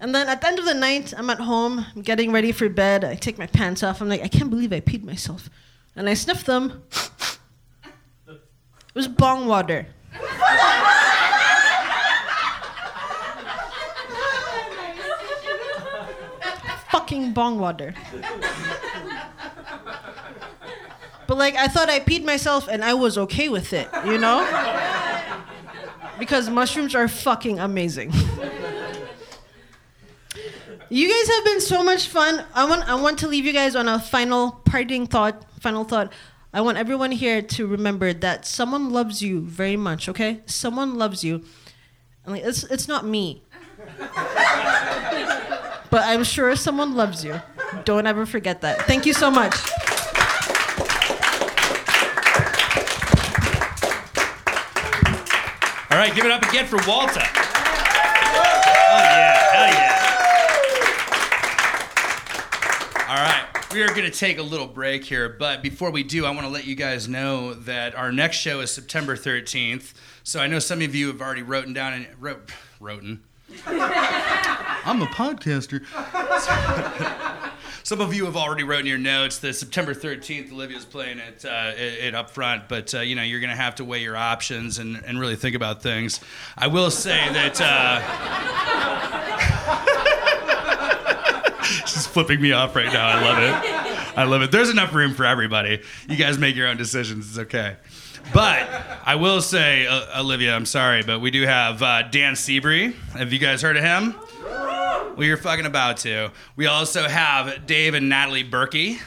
and then at the end of the night, I'm at home, I'm getting ready for bed. I take my pants off. I'm like, I can't believe I peed myself. And I sniff them. It was bong water. Fucking bong water. But like I thought I peed myself and I was okay with it, you know? Because mushrooms are fucking amazing. You guys have been so much fun. I want I want to leave you guys on a final parting thought. Final thought. I want everyone here to remember that someone loves you very much, okay? Someone loves you. It's it's not me. but I'm sure someone loves you. Don't ever forget that. Thank you so much.
All right, give it up again for Walter. Oh yeah, hell yeah. All right, we are going to take a little break here, but before we do, I want to let you guys know that our next show is September 13th. So I know some of you have already written down and wrote, wrote. I'm a podcaster. Some of you have already wrote in your notes that September 13th, Olivia's playing it, uh, it, it up front, but uh, you know you're going to have to weigh your options and, and really think about things. I will say that. Uh, she's flipping me off right now. I love it. I love it. There's enough room for everybody. You guys make your own decisions. It's okay. But I will say, uh, Olivia, I'm sorry, but we do have uh, Dan Seabury. Have you guys heard of him? Well, you're fucking about to. We also have Dave and Natalie Berkey.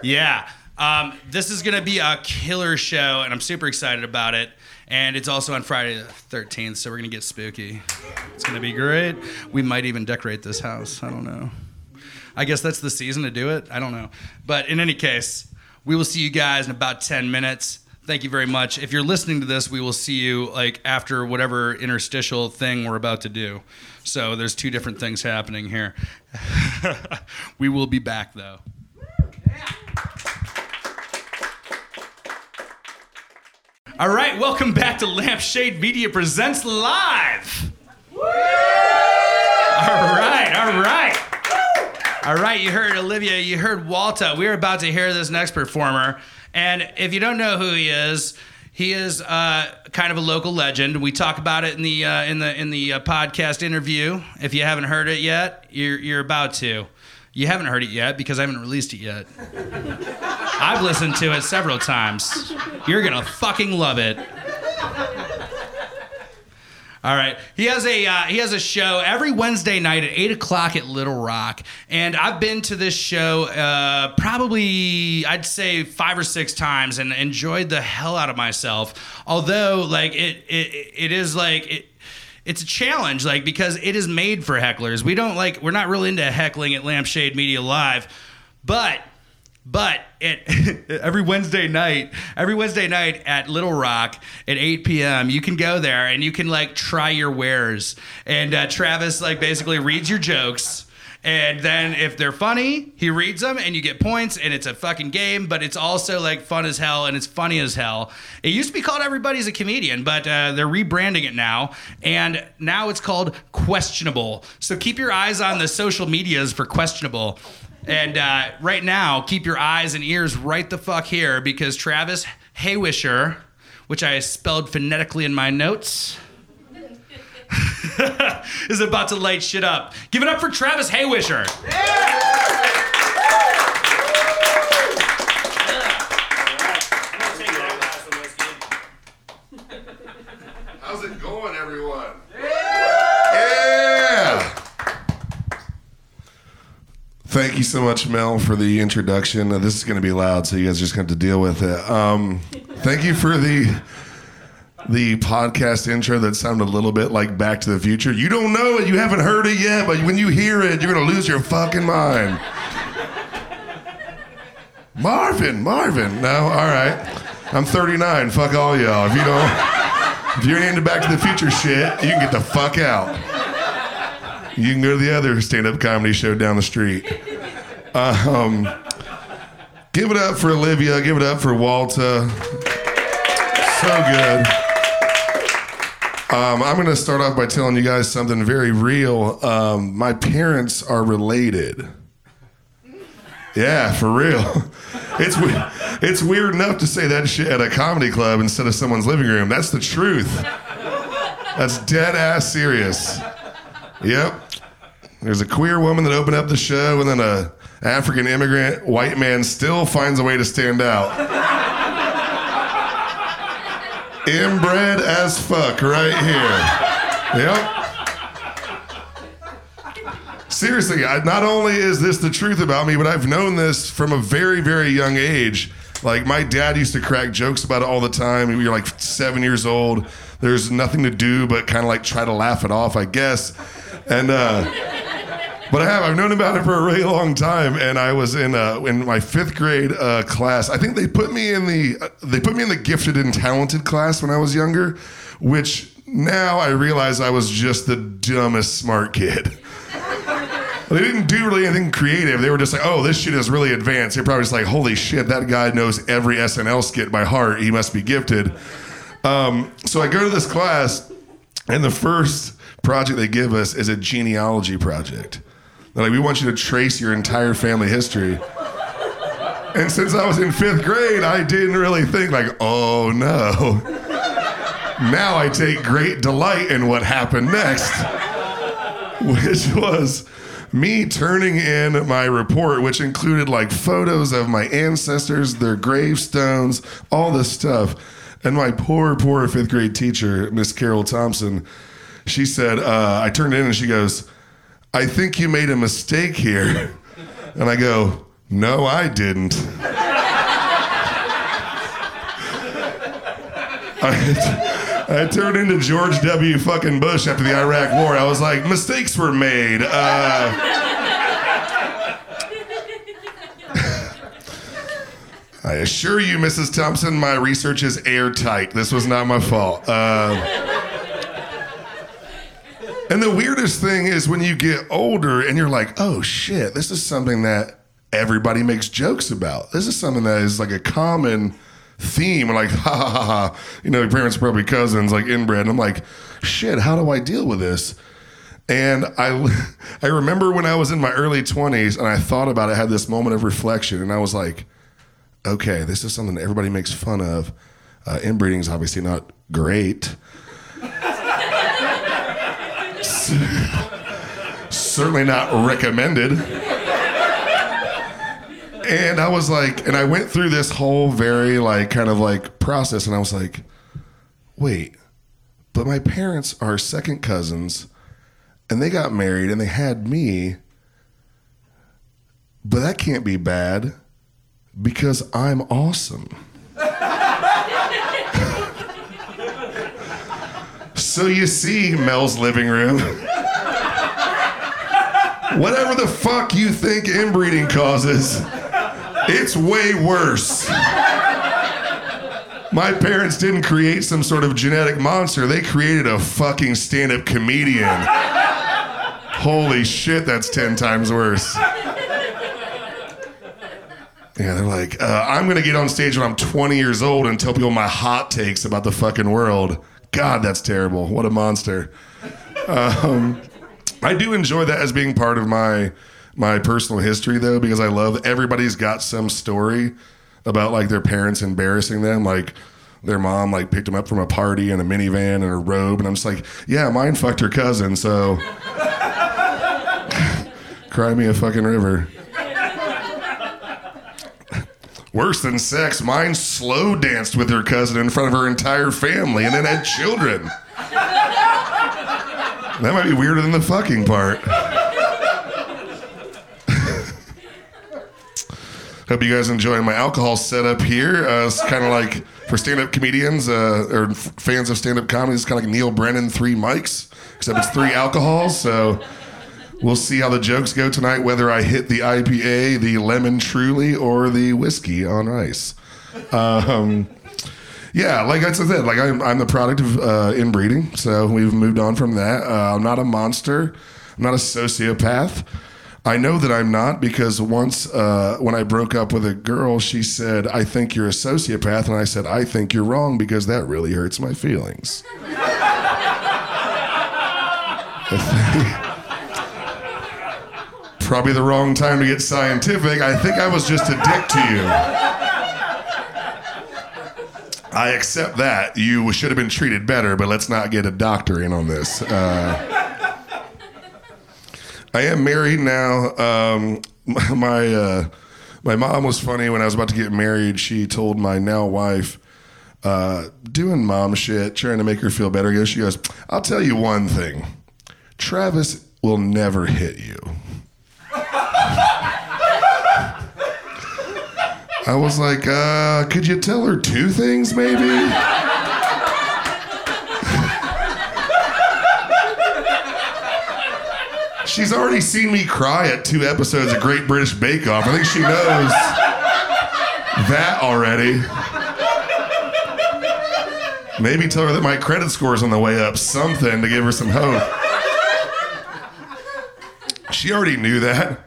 Yeah. Um, this is going to be a killer show, and I'm super excited about it. And it's also on Friday the 13th, so we're going to get spooky. It's going to be great. We might even decorate this house. I don't know. I guess that's the season to do it. I don't know. But in any case, we will see you guys in about 10 minutes. Thank you very much. If you're listening to this, we will see you like after whatever interstitial thing we're about to do. So there's two different things happening here. we will be back though. All right, welcome back to Lampshade Media Presents Live. All right, all right. All right, you heard Olivia, you heard Walter. We're about to hear this next performer. And if you don't know who he is, he is uh, kind of a local legend. We talk about it in the uh, in the in the uh, podcast interview. If you haven't heard it yet, you're you're about to. You haven't heard it yet because I haven't released it yet. I've listened to it several times. You're gonna fucking love it. All right. He has a uh, he has a show every Wednesday night at eight o'clock at Little Rock, and I've been to this show uh, probably I'd say five or six times and enjoyed the hell out of myself. Although like it it, it is like it it's a challenge like because it is made for hecklers. We don't like we're not really into heckling at Lampshade Media Live, but but it, every Wednesday night, every Wednesday night at Little Rock at 8 p.m., you can go there and you can like try your wares. And uh, Travis like basically reads your jokes. And then if they're funny, he reads them and you get points and it's a fucking game, but it's also like fun as hell and it's funny as hell. It used to be called Everybody's a Comedian, but uh, they're rebranding it now. And now it's called Questionable. So keep your eyes on the social medias for Questionable. And uh, right now, keep your eyes and ears right the fuck here because Travis Haywisher, which I spelled phonetically in my notes, is about to light shit up. Give it up for Travis Haywisher.
How's it going, everyone? Yeah! Thank you so much, Mel, for the introduction. This is going to be loud, so you guys are just going to have to deal with it. Um, thank you for the the podcast intro that sounded a little bit like Back to the Future. You don't know it, you haven't heard it yet, but when you hear it, you're going to lose your fucking mind. Marvin, Marvin. No, all right. I'm 39. Fuck all y'all. If you don't, if you're into Back to the Future shit, you can get the fuck out. You can go to the other stand-up comedy show down the street. Um, give it up for Olivia. Give it up for Walter. So good. Um, I'm going to start off by telling you guys something very real. Um, my parents are related. Yeah, for real. It's it's weird enough to say that shit at a comedy club instead of someone's living room. That's the truth. That's dead ass serious. Yep. There's a queer woman that opened up the show, and then a African immigrant white man still finds a way to stand out. Inbred as fuck right here. Yep. Seriously, I, not only is this the truth about me, but I've known this from a very, very young age. Like my dad used to crack jokes about it all the time. You're like seven years old. There's nothing to do but kind of like try to laugh it off, I guess. And uh, but I have. I've known about it for a really long time, and I was in uh, in my fifth grade uh, class. I think they put me in the uh, they put me in the gifted and talented class when I was younger, which now I realize I was just the dumbest smart kid. They didn't do really anything creative. They were just like, "Oh, this shit is really advanced." They're probably just like, "Holy shit, that guy knows every SNL skit by heart. He must be gifted." Um, so I go to this class, and the first project they give us is a genealogy project. They're like, we want you to trace your entire family history. And since I was in fifth grade, I didn't really think like, oh no. Now I take great delight in what happened next, which was me turning in my report, which included like photos of my ancestors, their gravestones, all this stuff. And my poor, poor fifth grade teacher, Miss Carol Thompson, she said, uh, I turned in and she goes, I think you made a mistake here. And I go, No, I didn't. I, I turned into George W. fucking Bush after the Iraq War. I was like, mistakes were made. Uh, I assure you, Mrs. Thompson, my research is airtight. This was not my fault. Uh, and the weirdest thing is when you get older and you're like, oh shit, this is something that everybody makes jokes about. This is something that is like a common theme. Like, ha ha ha ha. You know, your parents are probably cousins, like inbred. And I'm like, shit, how do I deal with this? And I, I remember when I was in my early 20s and I thought about it, I had this moment of reflection, and I was like, okay, this is something that everybody makes fun of. Uh, inbreeding is obviously not great. Certainly not recommended. And I was like, and I went through this whole very like kind of like process, and I was like, wait, but my parents are second cousins, and they got married and they had me, but that can't be bad because I'm awesome. So you see, Mel's living room. Whatever the fuck you think inbreeding causes, it's way worse. My parents didn't create some sort of genetic monster, they created a fucking stand up comedian. Holy shit, that's 10 times worse. Yeah, they're like, uh, I'm gonna get on stage when I'm 20 years old and tell people my hot takes about the fucking world. God, that's terrible. What a monster. Um, I do enjoy that as being part of my my personal history though, because I love everybody's got some story about like their parents embarrassing them, like their mom like picked them up from a party in a minivan in a robe, and I'm just like, yeah, mine fucked her cousin, so cry me a fucking river. Worse than sex, mine slow danced with her cousin in front of her entire family and then had children. That might be weirder than the fucking part. Hope you guys enjoy my alcohol setup here. Uh, it's kind of like for stand-up comedians uh, or f- fans of stand-up comedy. It's kind of like Neal Brennan, three mics, except it's three alcohols. So we'll see how the jokes go tonight. Whether I hit the IPA, the lemon truly, or the whiskey on ice. Um, yeah, like I said, like I'm, I'm the product of uh, inbreeding, so we've moved on from that. Uh, I'm not a monster. I'm not a sociopath. I know that I'm not because once uh, when I broke up with a girl, she said, "I think you're a sociopath," and I said, "I think you're wrong because that really hurts my feelings." Probably the wrong time to get scientific. I think I was just a dick to you. I accept that. You should have been treated better, but let's not get a doctor in on this. Uh, I am married now. Um, my uh, my mom was funny when I was about to get married. She told my now wife, uh, doing mom shit, trying to make her feel better. She goes, "I'll tell you one thing. Travis will never hit you." I was like, uh, could you tell her two things, maybe? She's already seen me cry at two episodes of Great British Bake Off. I think she knows that already. Maybe tell her that my credit score is on the way up, something to give her some hope. She already knew that.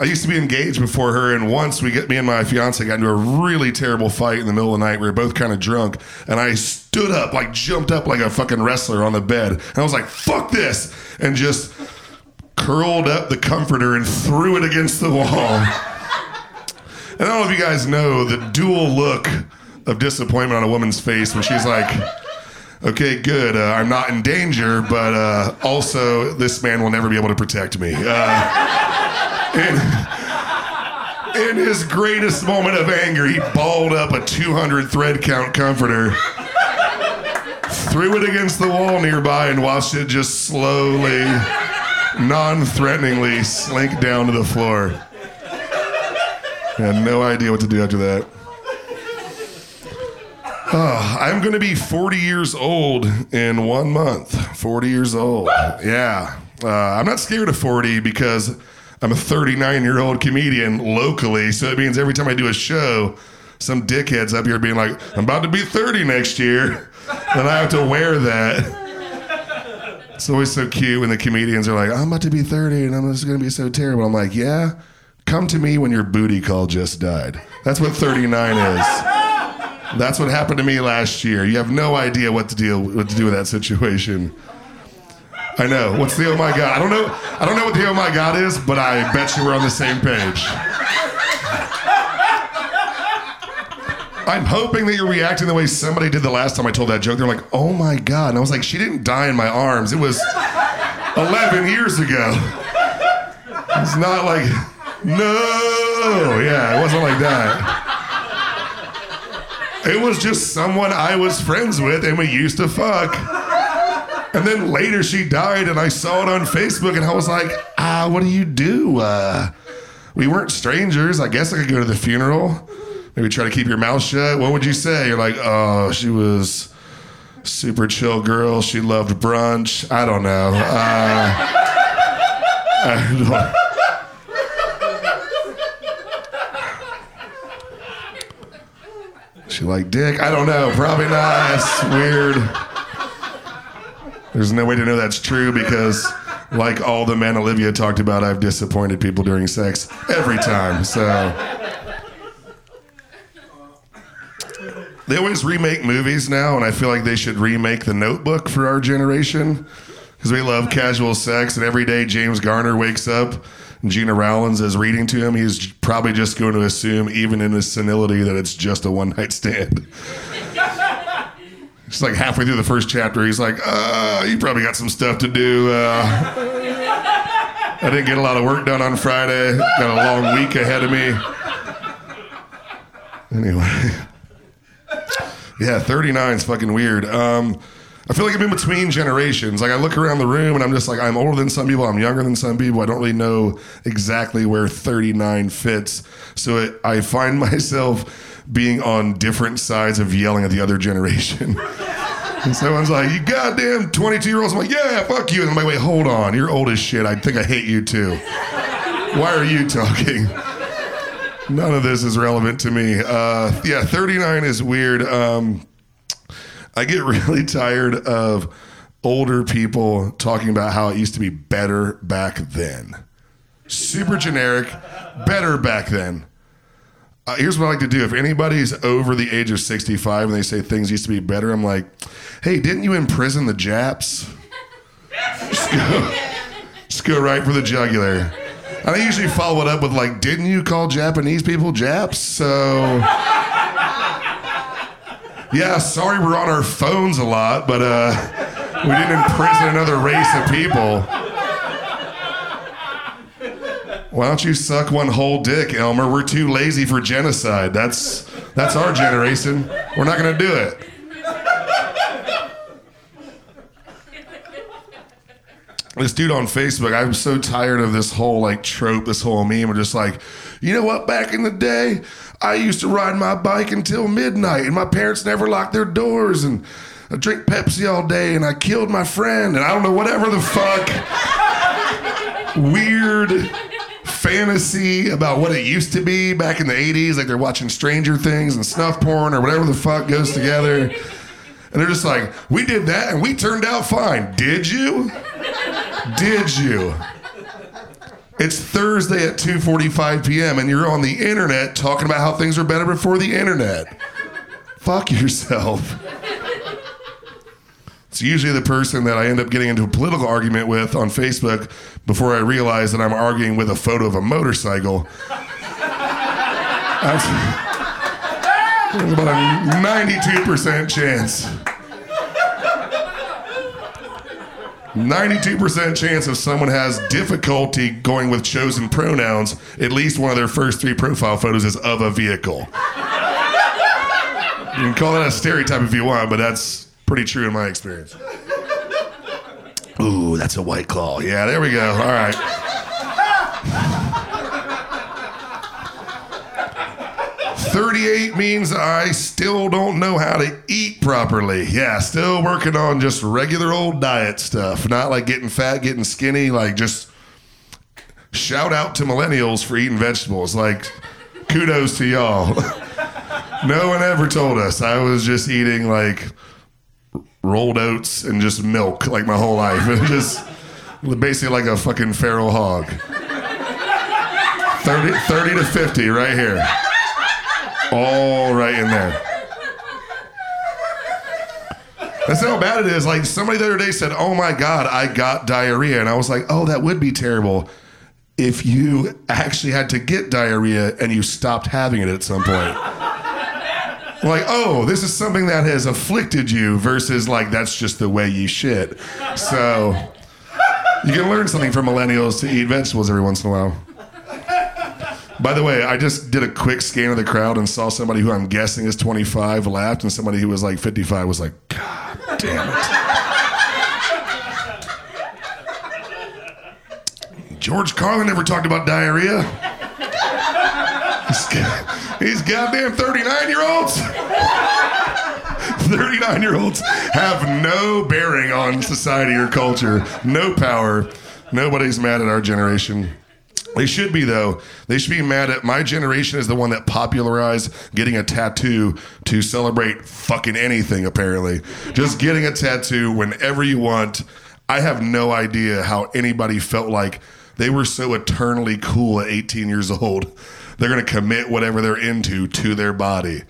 I used to be engaged before her, and once we get me and my fiance got into a really terrible fight in the middle of the night. We were both kind of drunk, and I stood up, like jumped up like a fucking wrestler on the bed, and I was like, "Fuck this!" and just curled up the comforter and threw it against the wall. And I don't know if you guys know the dual look of disappointment on a woman's face when she's like, "Okay, good, uh, I'm not in danger, but uh, also this man will never be able to protect me." Uh, in, in his greatest moment of anger, he balled up a 200 thread count comforter, threw it against the wall nearby, and watched it just slowly, non threateningly slink down to the floor. I had no idea what to do after that. Oh, I'm going to be 40 years old in one month. 40 years old. Yeah. Uh, I'm not scared of 40 because I'm a 39 year old comedian locally, so it means every time I do a show, some dickheads up here being like, I'm about to be 30 next year, and I have to wear that. It's always so cute when the comedians are like, I'm about to be 30 and I'm just gonna be so terrible. I'm like, yeah, come to me when your booty call just died. That's what 39 is. That's what happened to me last year. You have no idea what to deal what to do with that situation. I know. What's the oh my god? I don't know. I don't know what the oh my god is, but I bet you we're on the same page. I'm hoping that you're reacting the way somebody did the last time I told that joke. They're like, "Oh my god!" And I was like, "She didn't die in my arms. It was 11 years ago." It's not like, no, yeah, it wasn't like that. It was just someone I was friends with and we used to fuck. And then later she died, and I saw it on Facebook, and I was like, ah, what do you do? Uh, we weren't strangers. I guess I could go to the funeral. Maybe try to keep your mouth shut. What would you say? You're like, oh, she was super chill girl. She loved brunch. I don't know. Uh, I don't. She like dick? I don't know. Probably not. Weird. There's no way to know that's true because, like all the men Olivia talked about, I've disappointed people during sex every time. So. They always remake movies now, and I feel like they should remake The Notebook for our generation because we love casual sex. And every day James Garner wakes up and Gena Rowlands is reading to him, he's probably just going to assume, even in his senility, that it's just a one night stand. It's like halfway through the first chapter, he's like, uh, you probably got some stuff to do. Uh, I didn't get a lot of work done on Friday. Got a long week ahead of me. Anyway. Yeah, 39 is fucking weird. Um, I feel like I'm in between generations. Like I look around the room and I'm just like, I'm older than some people, I'm younger than some people. I don't really know exactly where 39 fits. So it, I find myself being on different sides of yelling at the other generation. and someone's like, "You goddamn 22 year olds." I'm like, "Yeah, fuck you." And I'm like, "Wait, hold on. You're old as shit. I think I hate you too. Why are you talking?" None of this is relevant to me. Uh, yeah, 39 is weird. Um, I get really tired of older people talking about how it used to be better back then. Super generic, better back then. Uh, here's what I like to do. If anybody's over the age of 65 and they say things used to be better, I'm like, hey, didn't you imprison the Japs? Just go, just Go right for the jugular. And I usually follow it up with like, didn't you call Japanese people Japs? So yeah, sorry we're on our phones a lot, but uh, we didn't imprison another race of people. Why don't you suck one whole dick, Elmer? We're too lazy for genocide. That's that's our generation. We're not gonna do it. This dude on Facebook, I'm so tired of this whole like trope, this whole meme of just like, you know what, back in the day, I used to ride my bike until midnight and my parents never locked their doors and I drink Pepsi all day and I killed my friend and I don't know, whatever the fuck weird fantasy about what it used to be back in the 80s. Like they're watching Stranger Things and snuff porn or whatever the fuck goes together. And they're just like, we did that and we turned out fine. Did you? Did you? It's Thursday at 2:45 p.m. and you're on the internet talking about how things were better before the internet. Fuck yourself. It's usually the person that I end up getting into a political argument with on Facebook before I realize that I'm arguing with a photo of a motorcycle. That's, about a 92% chance. 92% chance if someone has difficulty going with chosen pronouns, at least one of their first three profile photos is of a vehicle. You can call that a stereotype if you want, but that's pretty true in my experience. Ooh, that's a white claw. Yeah, there we go. All right. 38 means I still don't know how to eat properly. Yeah, still working on just regular old diet stuff. Not like getting fat, getting skinny, like just shout out to millennials for eating vegetables. Like, kudos to y'all. no one ever told us. I was just eating like rolled oats and just milk like my whole life. It just basically like a fucking feral hog. 30, 30 to 50 right here. All right in there. That's how bad it is. Like somebody the other day said, "Oh my god, I got diarrhea," and I was like, "Oh, that would be terrible if you actually had to get diarrhea and you stopped having it at some point." Like, oh, this is something that has afflicted you versus like that's just the way you shit. So you can learn something from millennials to eat vegetables every once in a while. By the way, I just did a quick scan of the crowd and saw somebody who I'm guessing is 25 laughed, and somebody who was like 55 was like, God damn it. George Carlin never talked about diarrhea. He's goddamn 39 year olds. 39 year olds have no bearing on society or culture, no power. Nobody's mad at our generation. They should be though. They should be mad at my generation is the one that popularized getting a tattoo to celebrate fucking anything apparently. Just getting a tattoo whenever you want. I have no idea how anybody felt like they were so eternally cool at 18 years old. They're going to commit whatever they're into to their body.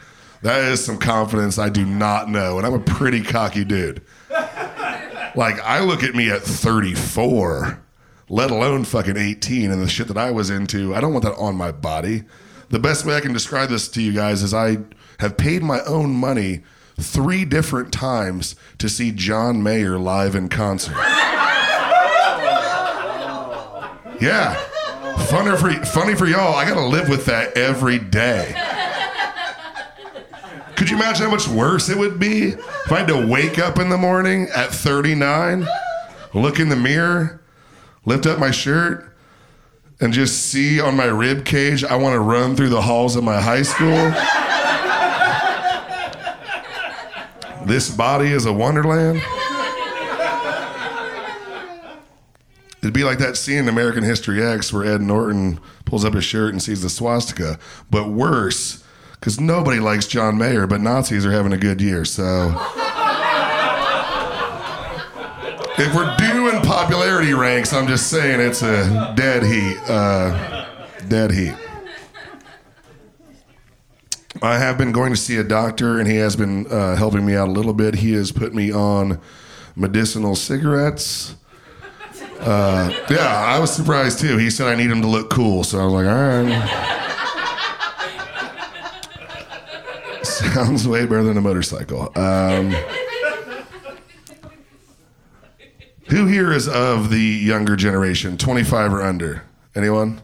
That is some confidence I do not know and I'm a pretty cocky dude. Like I look at me at 34 let alone fucking 18 and the shit that I was into. I don't want that on my body. The best way I can describe this to you guys is I have paid my own money three different times to see John Mayer live in concert. Yeah. Funny for, funny for y'all, I gotta live with that every day. Could you imagine how much worse it would be if I had to wake up in the morning at 39, look in the mirror, lift up my shirt and just see on my rib cage I want to run through the halls of my high school. this body is a wonderland. It'd be like that scene in American History X where Ed Norton pulls up his shirt and sees the swastika, but worse because nobody likes John Mayer, but Nazis are having a good year, so. if we're doing popularity ranks, I'm just saying it's a dead heat. Uh, dead heat. I have been going to see a doctor, and he has been uh, helping me out a little bit. He has put me on medicinal cigarettes. Uh, yeah, I was surprised too. He said I need him to look cool, so I was like, all right. Sounds way better than a motorcycle. Um, who here is of the younger generation, 25 or under? Anyone?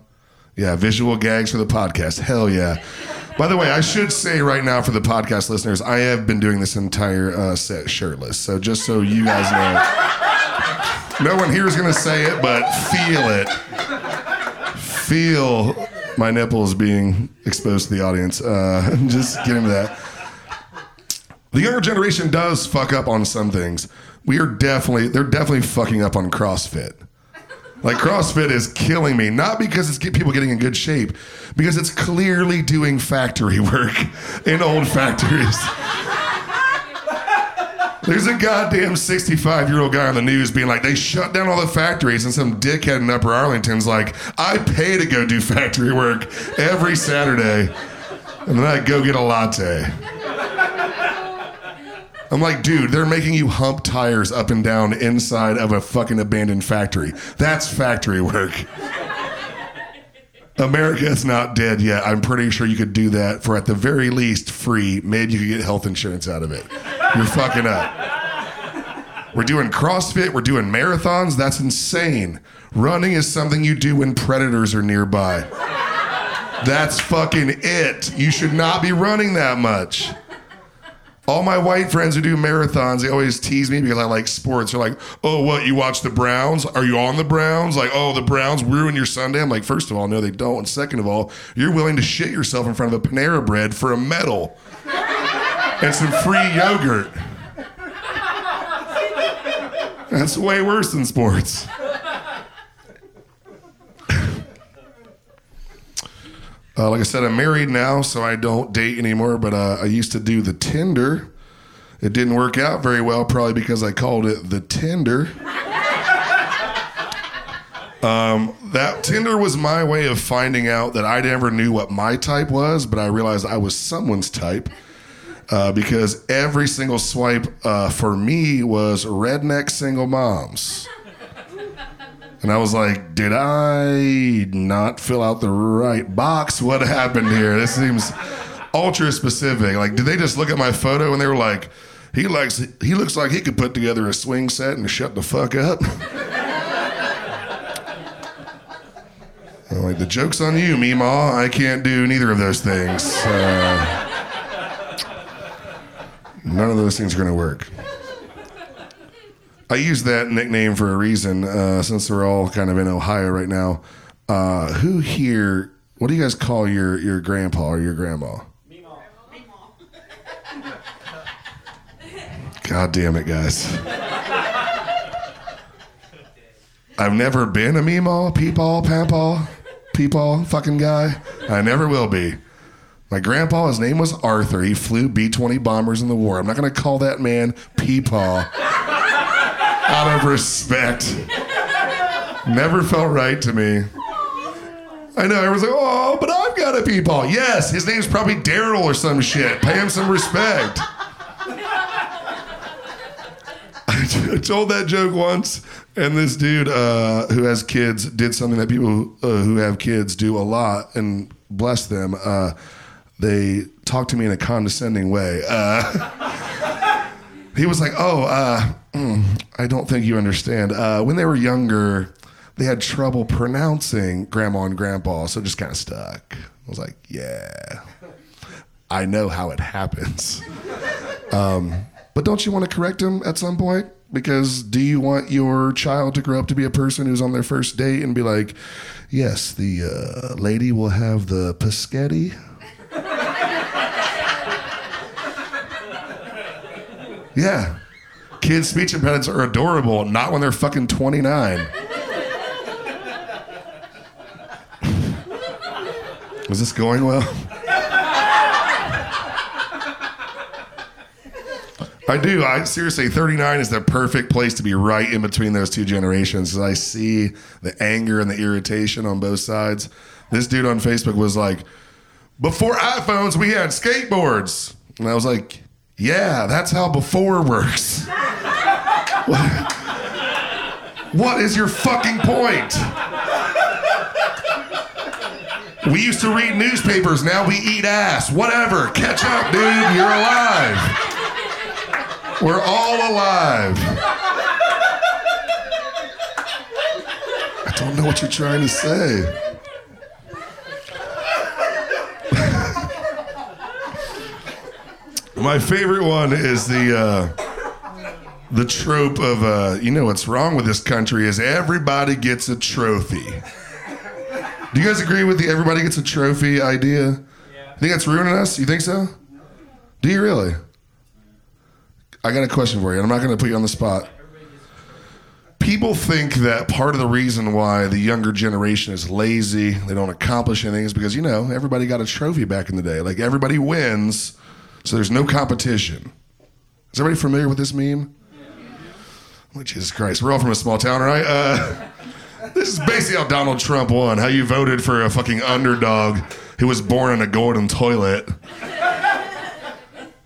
Yeah, visual gags for the podcast. Hell yeah. By the way, I should say right now for the podcast listeners, I have been doing this entire uh, set shirtless. So just so you guys know, no one here is going to say it, but feel it. Feel my nipples being exposed to the audience. Uh, just get into that. The younger generation does fuck up on some things. We are definitely, they're definitely fucking up on CrossFit. Like CrossFit is killing me, not because it's get people getting in good shape, because it's clearly doing factory work in old factories. There's a goddamn 65 year old guy on the news being like, they shut down all the factories, and some dickhead in Upper Arlington's like, I pay to go do factory work every Saturday, and then I go get a latte. I'm like, dude, they're making you hump tires up and down inside of a fucking abandoned factory. That's factory work. America is not dead yet. I'm pretty sure you could do that for at the very least free. Maybe you could get health insurance out of it. You're fucking up. We're doing CrossFit, we're doing marathons. That's insane. Running is something you do when predators are nearby. That's fucking it. You should not be running that much. All my white friends who do marathons, they always tease me because I like sports. They're like, oh, what, you watch the Browns? Are you on the Browns? Like, oh, the Browns ruin your Sunday? I'm like, first of all, no, they don't. And second of all, you're willing to shit yourself in front of a Panera bread for a medal and some free yogurt. That's way worse than sports. Uh, like I said, I'm married now, so I don't date anymore. But uh, I used to do the Tinder. It didn't work out very well, probably because I called it the Tinder. Um, that Tinder was my way of finding out that I never knew what my type was, but I realized I was someone's type. Uh, because every single swipe uh, for me was redneck single moms. And I was like, did I not fill out the right box? What happened here? This seems ultra specific. Like, did they just look at my photo and they were like, he likes he looks like he could put together a swing set and shut the fuck up. Like, the joke's on you, Meemaw. I can't do neither of those things. Uh, none of those things are going to work. I use that nickname for a reason, uh, since we're all kind of in Ohio right now. Uh, who here? What do you guys call your your grandpa or your grandma? Meemaw. God damn it, guys! I've never been a meemaw, peepaw, papaw, peepaw, fucking guy. I never will be. My grandpa, his name was Arthur. He flew B 20 bombers in the war. I'm not going to call that man peepaw out of respect. Never felt right to me. I know, everyone's like, oh, but I've got a peepaw. Yes, his name's probably Daryl or some shit. Pay him some respect. I told that joke once, and this dude uh, who has kids did something that people uh, who have kids do a lot, and bless them. Uh, they talk to me in a condescending way. Uh, he was like, "Oh, uh, mm, I don't think you understand. Uh, when they were younger, they had trouble pronouncing grandma and grandpa, so it just kind of stuck." I was like, "Yeah, I know how it happens." Um, but don't you want to correct him at some point? Because do you want your child to grow up to be a person who's on their first date and be like, "Yes, the uh, lady will have the paschetti." Yeah. Kids' speech impediments are adorable, not when they're fucking 29. Is this going well? I do. I seriously, 39 is the perfect place to be right in between those two generations. I see the anger and the irritation on both sides. This dude on Facebook was like, "Before iPhones, we had skateboards," and I was like, "Yeah, that's how before works." What is your fucking point? We used to read newspapers, now we eat ass. Whatever. Catch up, dude. You're alive. We're all alive. I don't know what you're trying to say. My favorite one is the uh, the trope of uh, you know what's wrong with this country is everybody gets a trophy. Do you guys agree with the everybody gets a trophy idea? Yeah. Think that's ruining us? You think so? Do you really? I got a question for you, and I'm not going to put you on the spot. People think that part of the reason why the younger generation is lazy, they don't accomplish anything, is because, you know, everybody got a trophy back in the day. Like everybody wins, so there's no competition. Is everybody familiar with this meme? Oh, Jesus Christ. We're all from a small town, right? Uh, this is basically how Donald Trump won, how you voted for a fucking underdog who was born in a golden toilet.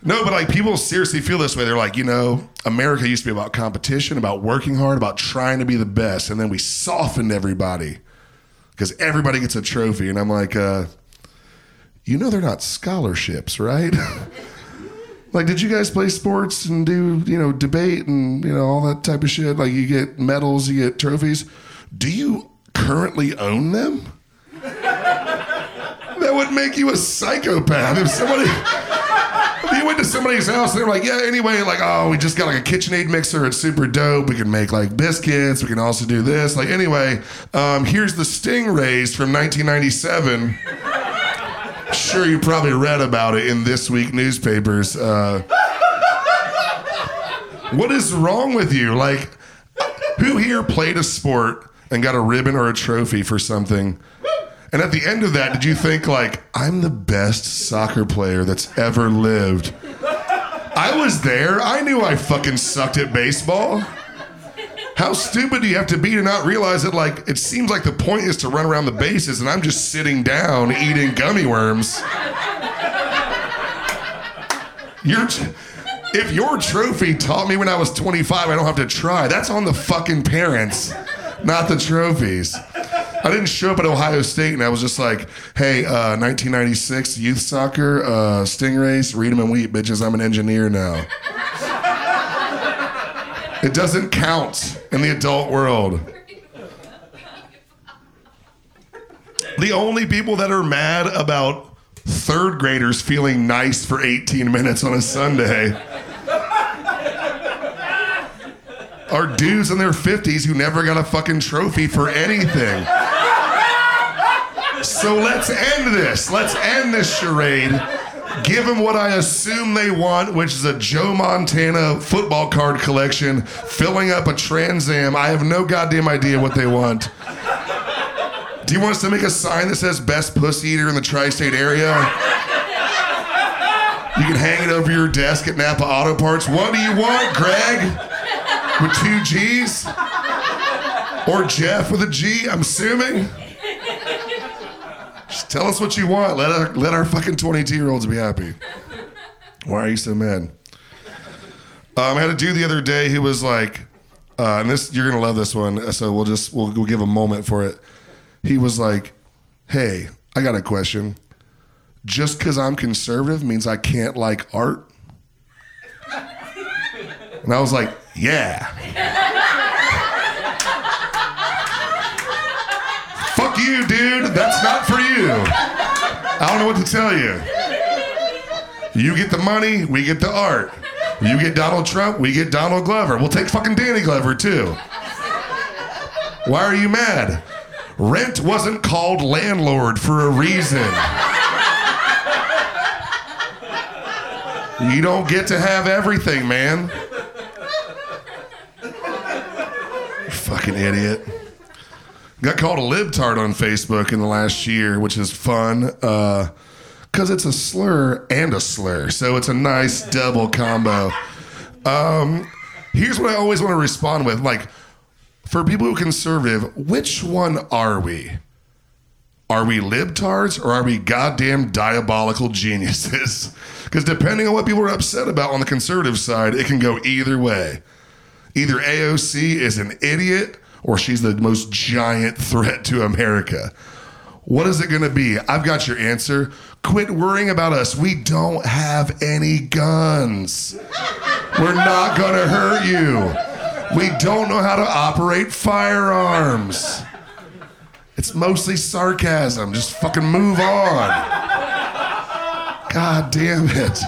No, but like people seriously feel this way. They're like, you know, America used to be about competition, about working hard, about trying to be the best, and then we softened everybody because everybody gets a trophy. And I'm like, uh, you know, they're not scholarships, right? like, did you guys play sports and do you know debate and you know all that type of shit? Like, you get medals, you get trophies. Do you currently own them? that would make you a psychopath if somebody you went to somebody's house and they're like, yeah, anyway, like, oh, we just got like a KitchenAid mixer. It's super dope. We can make like biscuits. We can also do this. Like, anyway, um, here's the Stingrays from 1997. Sure, you probably read about it in this week newspapers. Uh, what is wrong with you? Like, who here played a sport and got a ribbon or a trophy for something? And at the end of that, did you think like I'm the best soccer player that's ever lived? I was there. I knew I fucking sucked at baseball. How stupid do you have to be to not realize that like it seems like the point is to run around the bases and I'm just sitting down eating gummy worms. Your if your trophy taught me when I was 25, I don't have to try. That's on the fucking parents, not the trophies. I didn't show up at Ohio State and I was just like, hey, uh, 1996 youth soccer, uh, Stingrays, read them and weep, bitches. I'm an engineer now. It doesn't count in the adult world. The only people that are mad about third graders feeling nice for 18 minutes on a Sunday are dudes in their 50s who never got a fucking trophy for anything. So let's end this. Let's end this charade. Give them what I assume they want, which is a Joe Montana football card collection, filling up a Trans Am. I have no goddamn idea what they want. Do you want us to make a sign that says best pussy eater in the tri state area? You can hang it over your desk at Napa Auto Parts. What do you want, Greg? With two G's? Or Jeff with a G, I'm assuming? Tell us what you want. Let our, let our fucking 22 year olds be happy. Why are you so mad? Um, I had a dude the other day who was like, uh, and this you're gonna love this one, so we'll just we'll, we'll give a moment for it. He was like, "Hey, I got a question. Just because I'm conservative means I can't like art?" And I was like, "Yeah." You, dude. That's not for you. I don't know what to tell you. You get the money, we get the art. You get Donald Trump, we get Donald Glover. We'll take fucking Danny Glover too. Why are you mad? Rent wasn't called landlord for a reason. You don't get to have everything, man. Fucking idiot. Got called a libtard on Facebook in the last year, which is fun. Because uh, it's a slur and a slur. So it's a nice double combo. Um, here's what I always want to respond with. Like, for people who are conservative, which one are we? Are we libtards or are we goddamn diabolical geniuses? Because depending on what people are upset about on the conservative side, it can go either way. Either AOC is an idiot or she's the most giant threat to America. What is it going to be? I've got your answer. Quit worrying about us. We don't have any guns. We're not going to hurt you. We don't know how to operate firearms. It's mostly sarcasm. Just fucking move on. God damn it.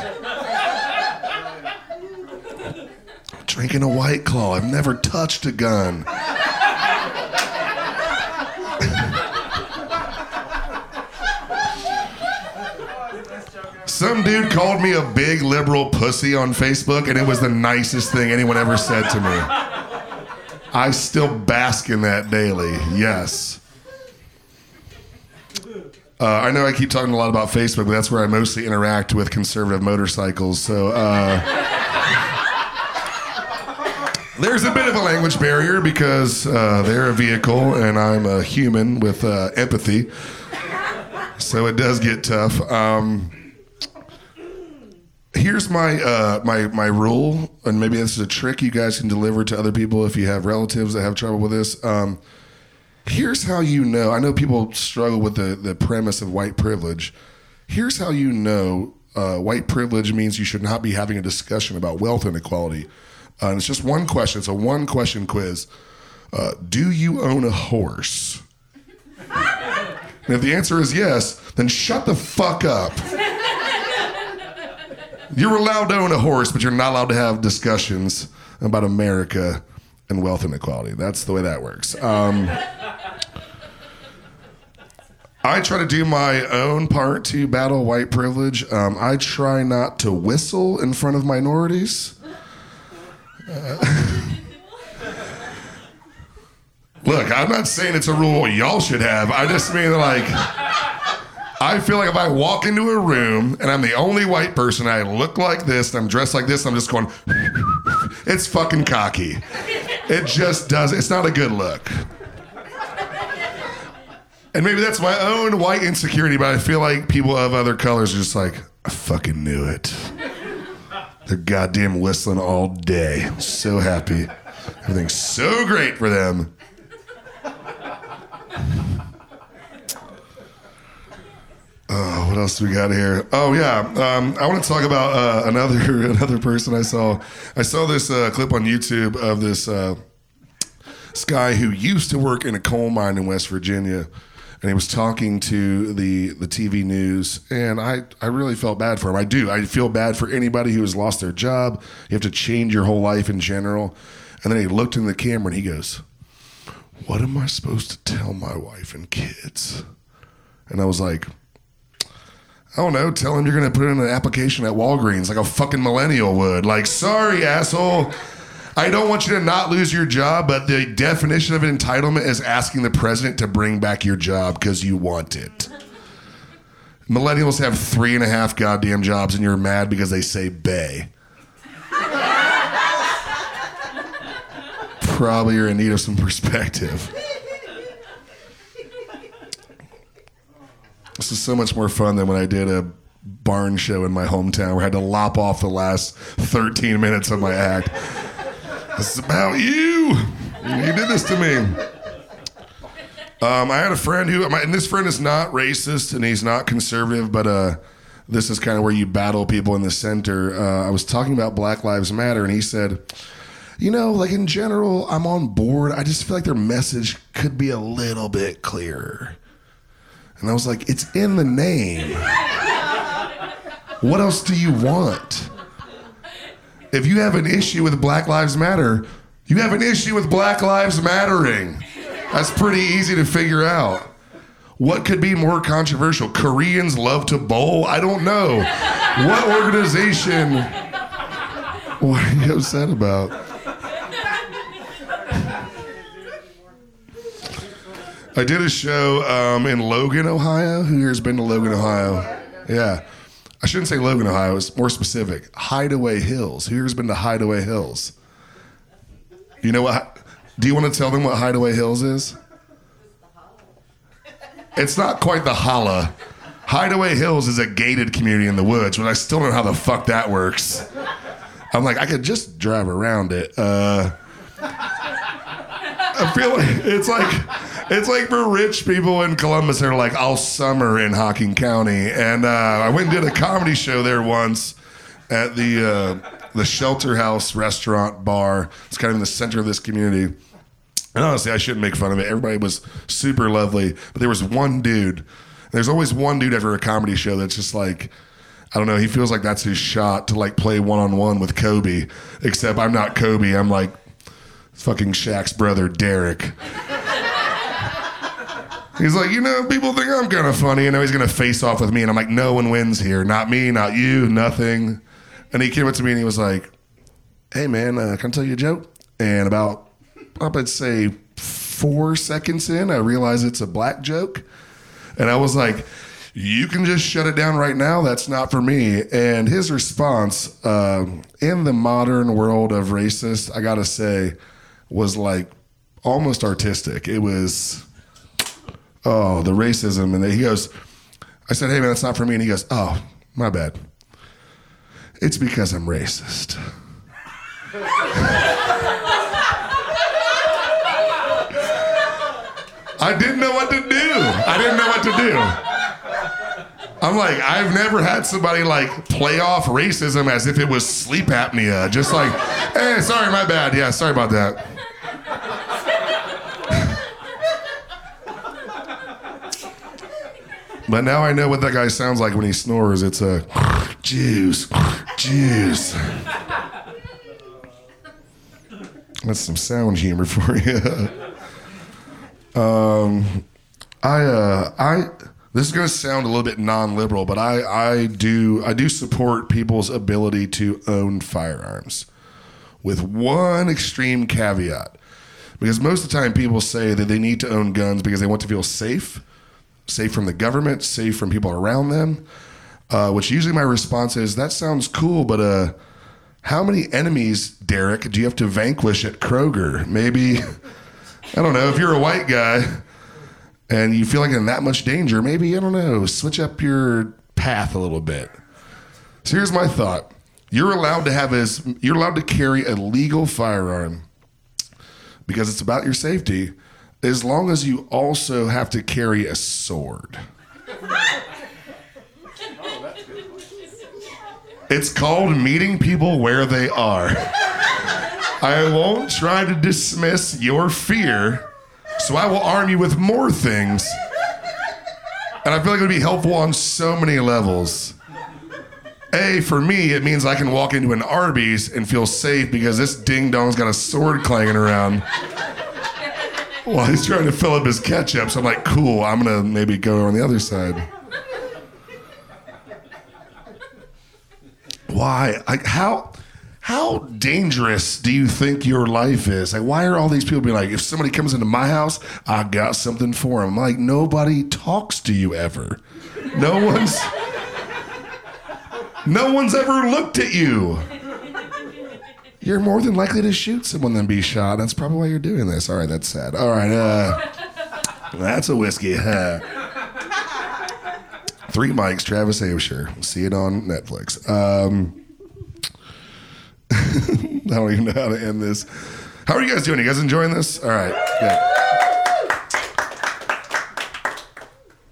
Drinking a white claw. I've never touched a gun. Some dude called me a big liberal pussy on Facebook, and it was the nicest thing anyone ever said to me. I still bask in that daily. Yes. Uh, I know I keep talking a lot about Facebook, but that's where I mostly interact with conservative motorcycles. So uh, there's a bit of a language barrier because uh, they're a vehicle and I'm a human with uh, empathy. So it does get tough. Um, here's my uh, my my rule, and maybe this is a trick you guys can deliver to other people if you have relatives that have trouble with this. Um, here's how you know. I know people struggle with the the premise of white privilege. Here's how you know uh, white privilege means you should not be having a discussion about wealth inequality. Uh, and it's just one question. It's a one question quiz. Uh, do you own a horse? And if the answer is yes, then shut the fuck up. You're allowed to own a horse, but you're not allowed to have discussions about America and wealth inequality. That's the way that works. Um, I try to do my own part to battle white privilege. Um, I try not to whistle in front of minorities. Uh, look, I'm not saying it's a rule y'all should have. I just mean like. I feel like if I walk into a room and I'm the only white person, I look like this, I'm dressed like this, I'm just going, it's fucking cocky. It just does. It's not a good look. And maybe that's my own white insecurity, but I feel like people of other colors are just like, I fucking knew it. They're goddamn whistling all day. I'm So happy. Everything's so great for them. Oh, what else do we got here? Oh yeah, um, I want to talk about uh, another another person I saw. I saw this uh, clip on YouTube of this uh, this guy who used to work in a coal mine in West Virginia, and he was talking to the the TV news, and I I really felt bad for him. I do. I feel bad for anybody who has lost their job. You have to change your whole life in general. And then he looked in the camera and he goes, "What am I supposed to tell my wife and kids?" And I was like. I don't know. Tell him you're going to put in an application at Walgreens like a fucking millennial would. Like, sorry, asshole. I don't want you to not lose your job, but the definition of entitlement is asking the president to bring back your job because you want it. Millennials have three and a half goddamn jobs, and you're mad because they say bay. Probably you're in need of some perspective. This is so much more fun than when I did a barn show in my hometown where I had to lop off the last 13 minutes of my act. This is about you. You did this to me. Um, I had a friend who, and this friend is not racist and he's not conservative, but uh, this is kind of where you battle people in the center. Uh, I was talking about Black Lives Matter, and he said, you know, like in general, I'm on board. I just feel like their message could be a little bit clearer. And I was like, it's in the name. What else do you want? If you have an issue with Black Lives Matter, you have an issue with Black Lives Mattering. That's pretty easy to figure out. What could be more controversial? Koreans love to bowl? I don't know. What organization? What are you upset about? I did a show um, in Logan, Ohio. Who here's been to Logan, Ohio? Yeah. I shouldn't say Logan, Ohio. It's more specific. Hideaway Hills. Who here's been to Hideaway Hills? You know what? Do you want to tell them what Hideaway Hills is? It's not quite the holla. Hideaway Hills is a gated community in the woods, but I still don't know how the fuck that works. I'm like, I could just drive around it. Uh, I feel like it's like it's like for rich people in Columbus they are like, I'll summer in Hocking County. And uh, I went and did a comedy show there once at the uh, the Shelter House restaurant bar. It's kind of in the center of this community. And honestly, I shouldn't make fun of it. Everybody was super lovely, but there was one dude. There's always one dude after a comedy show that's just like, I don't know. He feels like that's his shot to like play one on one with Kobe. Except I'm not Kobe. I'm like fucking Shaq's brother, Derek. He's like, you know, people think I'm kind of funny, and now he's gonna face off with me, and I'm like, no one wins here, not me, not you, nothing. And he came up to me and he was like, "Hey man, uh, can I tell you a joke?" And about, I'd say four seconds in, I realize it's a black joke, and I was like, "You can just shut it down right now. That's not for me." And his response, uh, in the modern world of racist, I gotta say, was like almost artistic. It was, oh, the racism, and he goes, "I said, hey man, that's not for me," and he goes, "Oh, my bad." It's because I'm racist. I didn't know what to do. I didn't know what to do. I'm like, I've never had somebody like play off racism as if it was sleep apnea. Just like, hey, sorry, my bad. Yeah, sorry about that. But now I know what that guy sounds like when he snores. It's a juice, juice. That's some sound humor for you. um, I, uh, I. This is going to sound a little bit non-liberal, but I, I do, I do support people's ability to own firearms, with one extreme caveat, because most of the time people say that they need to own guns because they want to feel safe safe from the government, safe from people around them. Uh, which usually my response is, that sounds cool, but uh, how many enemies, Derek, do you have to vanquish at Kroger? Maybe, I don't know, if you're a white guy and you feel like in that much danger, maybe, I don't know, switch up your path a little bit. So here's my thought. You're allowed to have as you're allowed to carry a legal firearm because it's about your safety as long as you also have to carry a sword. It's called meeting people where they are. I won't try to dismiss your fear, so I will arm you with more things. And I feel like it would be helpful on so many levels. A, for me, it means I can walk into an Arby's and feel safe because this ding dong's got a sword clanging around while he's trying to fill up his ketchup. So I'm like, cool, I'm gonna maybe go on the other side. Why? Like how how dangerous do you think your life is? Like, why are all these people being like, if somebody comes into my house, I got something for them? Like, nobody talks to you ever. No one's no one's ever looked at you you're more than likely to shoot someone than be shot. That's probably why you're doing this. All right, that's sad. All right, uh, that's a whiskey. Uh, three mics, Travis Absher. See it on Netflix. Um, I don't even know how to end this. How are you guys doing? You guys enjoying this? All right.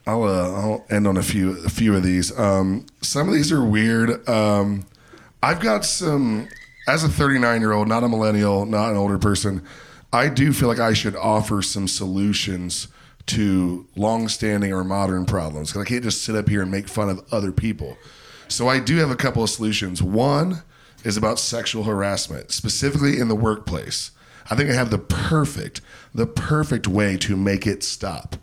I'll, uh, I'll end on a few a few of these. Um, some of these are weird. Um, I've got some as a 39 year old, not a millennial, not an older person, I do feel like I should offer some solutions to long-standing or modern problems because I can't just sit up here and make fun of other people. So I do have a couple of solutions. One is about sexual harassment, specifically in the workplace. I think I have the perfect, the perfect way to make it stop.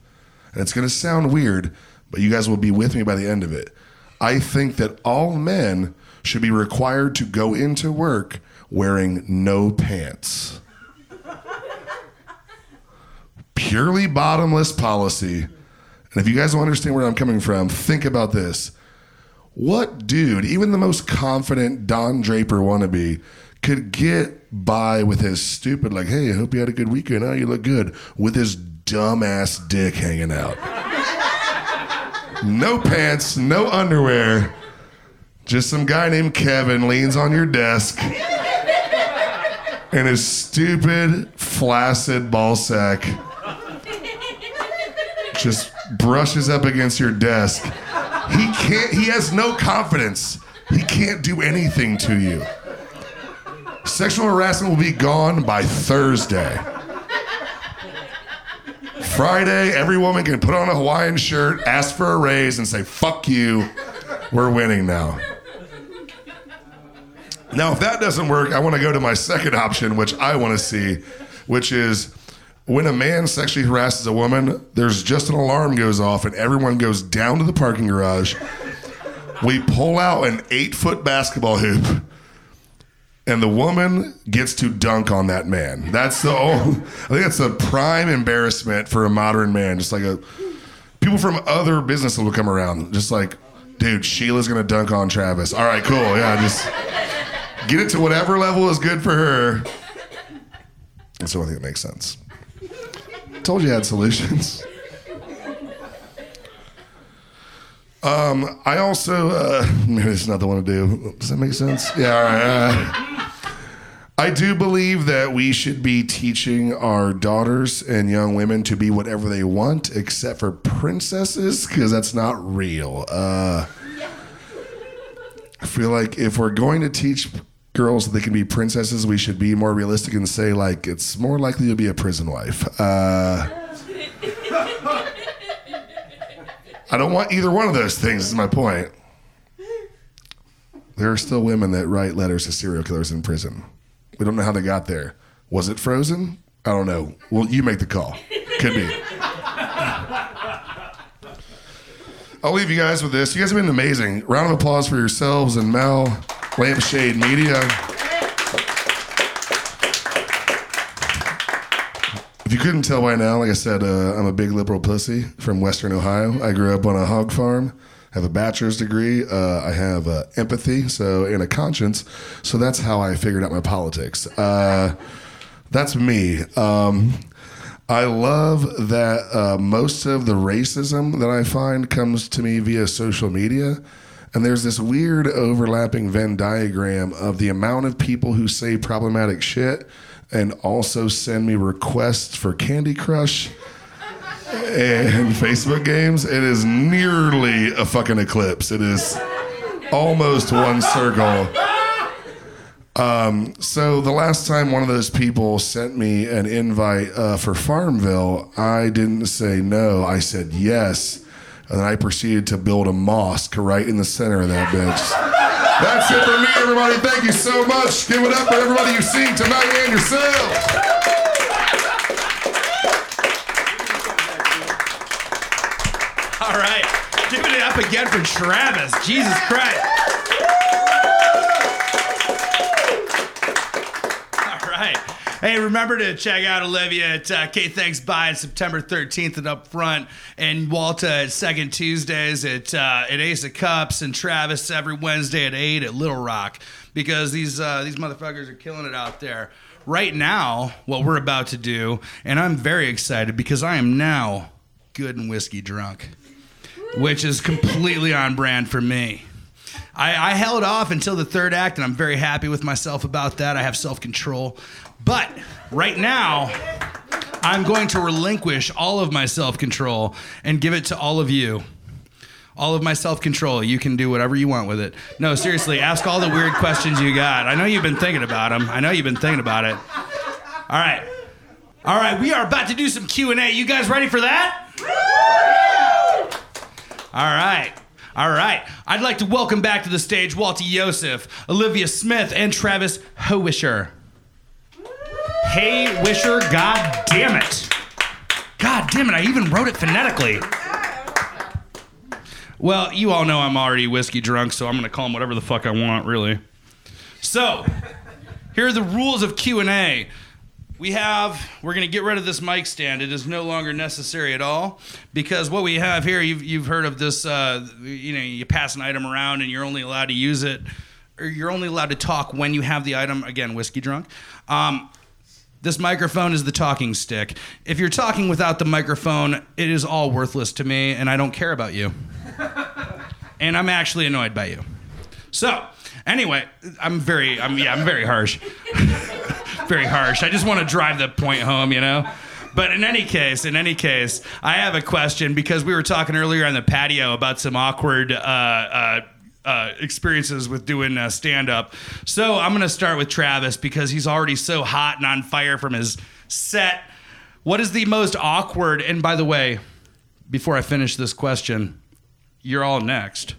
And it's going to sound weird, but you guys will be with me by the end of it. I think that all men should be required to go into work wearing no pants. Purely bottomless policy. And if you guys don't understand where I'm coming from, think about this. What dude, even the most confident Don Draper wannabe, could get by with his stupid, like, hey, I hope you had a good weekend. Oh, you look good, with his dumbass dick hanging out? no pants, no underwear just some guy named Kevin leans on your desk and his stupid, flaccid ball sack just brushes up against your desk. He can't, he has no confidence. He can't do anything to you. Sexual harassment will be gone by Thursday. Friday, every woman can put on a Hawaiian shirt, ask for a raise, and say, fuck you. We're winning now. Now, if that doesn't work, I want to go to my second option, which I want to see, which is when a man sexually harasses a woman, there's just an alarm goes off and everyone goes down to the parking garage. We pull out an eight foot basketball hoop and the woman gets to dunk on that man. That's the only, I think that's the prime embarrassment for a modern man. Just like a people from other businesses will come around, just like, dude, Sheila's gonna dunk on Travis. All right, cool, yeah, just get it to whatever level is good for her. And so I think it makes sense. Told you I had solutions. Um, I also uh, maybe it's not the one to do. Does that make sense? Yeah. All right. Uh, I do believe that we should be teaching our daughters and young women to be whatever they want, except for princesses, because that's not real. Uh, I feel like if we're going to teach girls that they can be princesses, we should be more realistic and say like it's more likely to be a prison wife. Uh, I don't want either one of those things. Is my point. There are still women that write letters to serial killers in prison. We don't know how they got there. Was it frozen? I don't know. Well, you make the call. Could be. I'll leave you guys with this. You guys have been amazing. Round of applause for yourselves and Mel, Lampshade Media. If you couldn't tell by now, like I said, uh, I'm a big liberal pussy from Western Ohio. I grew up on a hog farm. I Have a bachelor's degree. Uh, I have uh, empathy, so and a conscience. So that's how I figured out my politics. Uh, that's me. Um, I love that uh, most of the racism that I find comes to me via social media. And there's this weird overlapping Venn diagram of the amount of people who say problematic shit and also send me requests for Candy Crush and Facebook games. It is nearly a fucking eclipse. It is almost one circle. Um, so the last time one of those people sent me an invite uh, for Farmville, I didn't say no. I said yes, and then I proceeded to build a mosque right in the center of that bitch. That's it for me, everybody. Thank you so much. Give it up for everybody you've seen tonight and yourselves.
All right. Give it up again for Travis. Jesus Christ. All right. Hey, remember to check out Olivia at uh, K Thanks on September 13th and up front, and Walta at Second Tuesdays at uh, at Ace of Cups, and Travis every Wednesday at 8 at Little Rock because these uh, these motherfuckers are killing it out there. Right now, what we're about to do, and I'm very excited because I am now good and whiskey drunk which is completely on brand for me. I, I, held off until the third act, and I'm very happy with myself about that. I have self control. But right now, I'm going to relinquish all of my self control and give it to all of you. All of my self control. You can do whatever you want with it. No, seriously, ask all the weird questions you got. I know you've been thinking about them. I know you've been thinking about it. All right. All right, we are about to do some Q&A. You guys ready for that? All right. All right. I'd like to welcome back to the stage Walter Yosef, Olivia Smith, and Travis Howisher. Hey, Wisher, god damn it. God damn it, I even wrote it phonetically. Well, you all know I'm already whiskey drunk, so I'm going to call him whatever the fuck I want, really. So, here are the rules of Q&A we have we're going to get rid of this mic stand it is no longer necessary at all because what we have here you've, you've heard of this uh, you know you pass an item around and you're only allowed to use it or you're only allowed to talk when you have the item again whiskey drunk um, this microphone is the talking stick if you're talking without the microphone it is all worthless to me and i don't care about you and i'm actually annoyed by you so anyway i'm very i'm yeah i'm very harsh very harsh. I just want to drive the point home, you know. But in any case, in any case, I have a question because we were talking earlier on the patio about some awkward. Uh, uh, uh, experiences with doing uh, stand up. So I'm going to start with Travis because he's already so hot and on fire from his set. What is the most awkward? And by the way, before I finish this question, you're all next.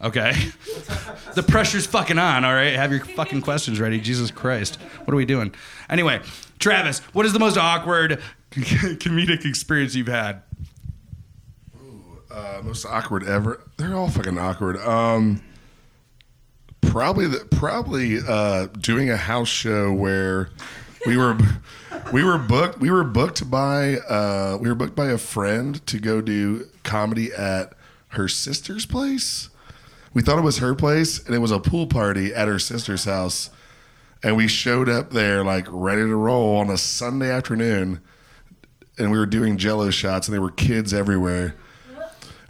Okay. the pressure's fucking on, all right? Have your fucking questions ready. Jesus Christ. What are we doing? Anyway, Travis, what is the most awkward comedic experience you've had?
Uh, most awkward ever. They're all fucking awkward. Um, probably the, probably uh, doing a house show where we were we were booked we were booked by uh, we were booked by a friend to go do comedy at her sister's place. We thought it was her place, and it was a pool party at her sister's house. And we showed up there like ready to roll on a Sunday afternoon, and we were doing Jello shots, and there were kids everywhere.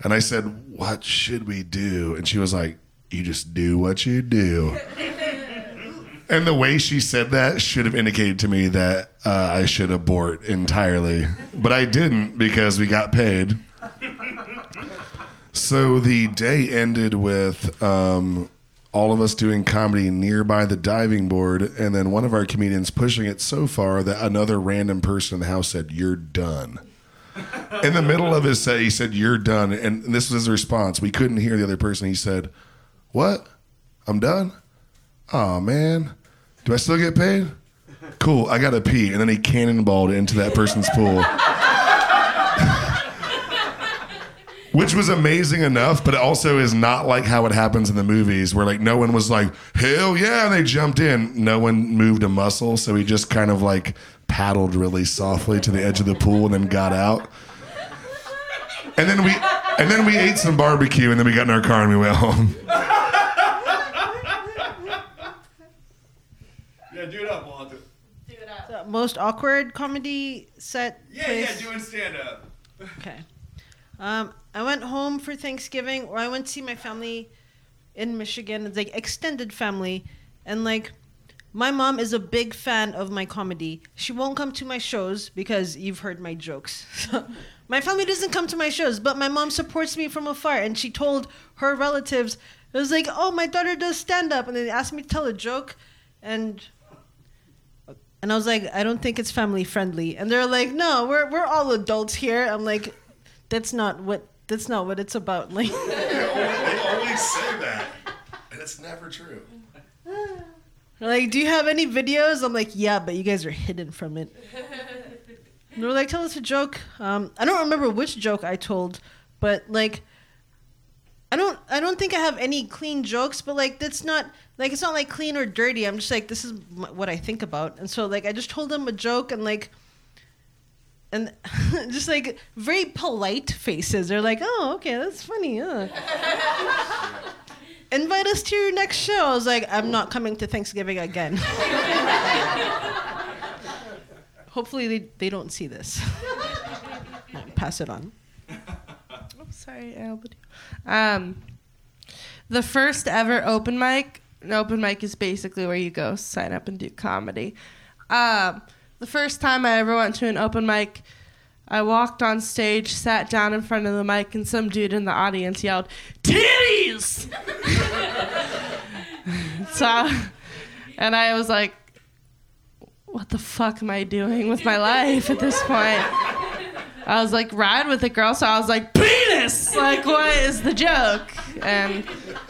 And I said, What should we do? And she was like, You just do what you do. and the way she said that should have indicated to me that uh, I should abort entirely. But I didn't because we got paid. So the day ended with um, all of us doing comedy nearby the diving board, and then one of our comedians pushing it so far that another random person in the house said, You're done in the middle of his set, he said, "You're done," and this was his response. We couldn't hear the other person. He said, "What? I'm done? Oh man, do I still get paid? Cool. I gotta pee." And then he cannonballed into that person's pool. Which was amazing enough, but it also is not like how it happens in the movies where like no one was like, hell yeah, and they jumped in. No one moved a muscle, so he just kind of like paddled really softly to the edge of the pool and then got out. And then we and then we ate some barbecue and then we got in our car and we went home.
Yeah, do it up, Walter. Do it up.
The most awkward comedy set.
Yeah,
place?
yeah, doing stand up.
Okay. Um, I went home for Thanksgiving, or I went to see my family in Michigan. It's like extended family, and like my mom is a big fan of my comedy. She won't come to my shows because you've heard my jokes. my family doesn't come to my shows, but my mom supports me from afar, and she told her relatives, it was like, "Oh, my daughter does stand up," and they asked me to tell a joke, and and I was like, I don't think it's family friendly. And they're like, No, we're we're all adults here. I'm like, that's not what that's not what it's about. Like
They always say that, and it's never true.
they're like, Do you have any videos? I'm like, Yeah, but you guys are hidden from it. And they're like, Tell us a joke. Um, I don't remember which joke I told, but like I don't I don't think I have any clean jokes, but like that's not like it's not like clean or dirty. I'm just like this is m- what I think about, and so like I just told them a joke and like and just like very polite faces. They're like, oh okay, that's funny. Huh? Invite us to your next show. I was like, I'm not coming to Thanksgiving again. Hopefully they, they don't see this. Pass it on.
Oh, sorry, Albert. Um, the first ever open mic. An open mic is basically where you go sign up and do comedy. Um, the first time I ever went to an open mic, I walked on stage, sat down in front of the mic, and some dude in the audience yelled, "Titties!" so, and I was like, "What the fuck am I doing with my life at this point?" I was like, ride with a girl, so I was like, penis! Like, what is the joke? And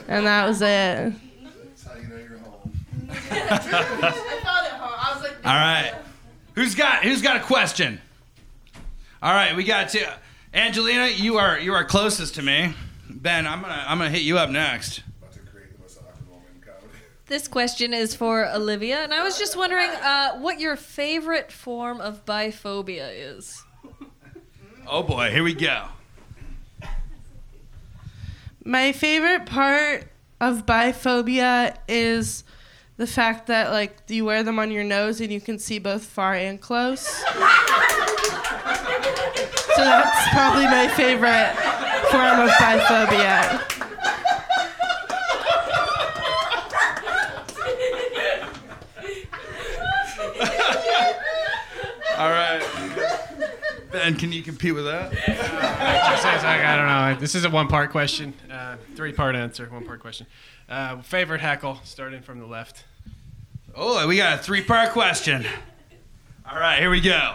and that was it.
That's how you know you're home.
I felt it home. I was like,
All right. Who's got who's got a question? All right, we got to Angelina, you are you are closest to me. Ben, I'm gonna I'm gonna hit you up next.
About to create the most awkward moment in comedy.
This question is for Olivia, and I was just wondering uh, what your favorite form of biphobia is.
Oh boy, here we go.
my favorite part of biphobia is the fact that like you wear them on your nose and you can see both far and close. so that's probably my favorite form of biphobia.
All right. Ben, can you compete with that?
Uh, I don't know. This is a one part question, uh, three part answer, one part question. Uh, favorite heckle, starting from the left.
Oh, we got a three-part question. All right, here we go.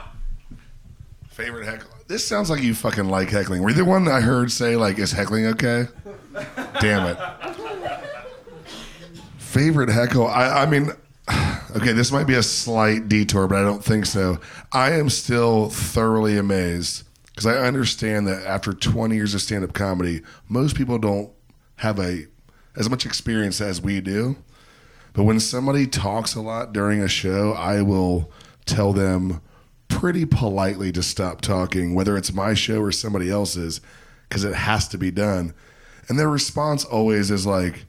Favorite heckle. This sounds like you fucking like heckling. Were you the one I heard say like, "Is heckling okay?" Damn it. Favorite heckle. I, I mean, okay, this might be a slight detour, but I don't think so. I am still thoroughly amazed because I understand that after 20 years of stand-up comedy, most people don't have a as much experience as we do. But when somebody talks a lot during a show, I will tell them pretty politely to stop talking, whether it's my show or somebody else's, because it has to be done. And their response always is like,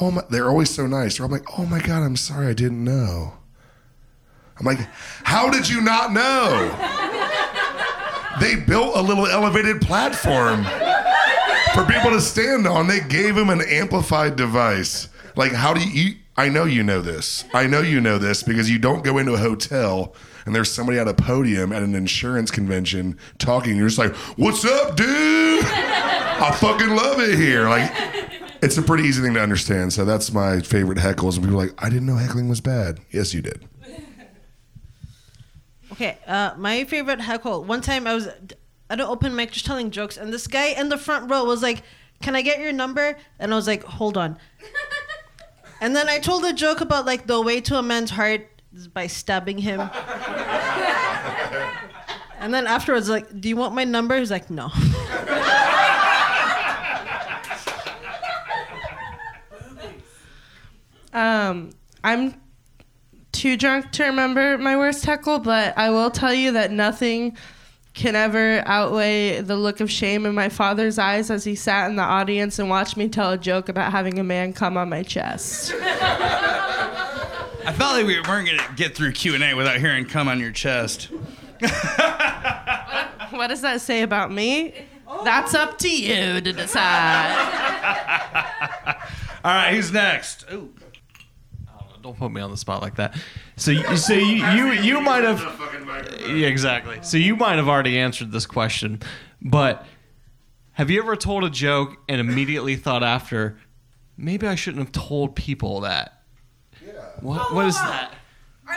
"Oh my!" They're always so nice. Or I'm like, "Oh my god, I'm sorry, I didn't know." I'm like, "How did you not know?" they built a little elevated platform for people to stand on. They gave him an amplified device. Like, how do you, you? I know you know this. I know you know this because you don't go into a hotel and there's somebody at a podium at an insurance convention talking. You're just like, "What's up, dude? I fucking love it here." Like, it's a pretty easy thing to understand. So that's my favorite heckles. And people are like, "I didn't know heckling was bad." Yes, you did.
Okay, uh, my favorite heckle. One time I was at an open mic just telling jokes, and this guy in the front row was like, "Can I get your number?" And I was like, "Hold on." And then I told a joke about like the way to a man's heart is by stabbing him. and then afterwards, like, "Do you want my number?" He's like, "No."
Um, I'm too drunk to remember my worst heckle, but I will tell you that nothing can ever outweigh the look of shame in my father's eyes as he sat in the audience and watched me tell a joke about having a man come on my chest.
I felt like we weren't gonna get through Q and A without hearing "come on your chest."
What does that say about me? That's up to you to decide.
All right, who's next? Ooh.
Don't put me on the spot like that. So, you, so you, you, you might have, yeah, exactly. So you might have already answered this question, but have you ever told a joke and immediately thought after, maybe I shouldn't have told people that? Yeah. What, what is that?
All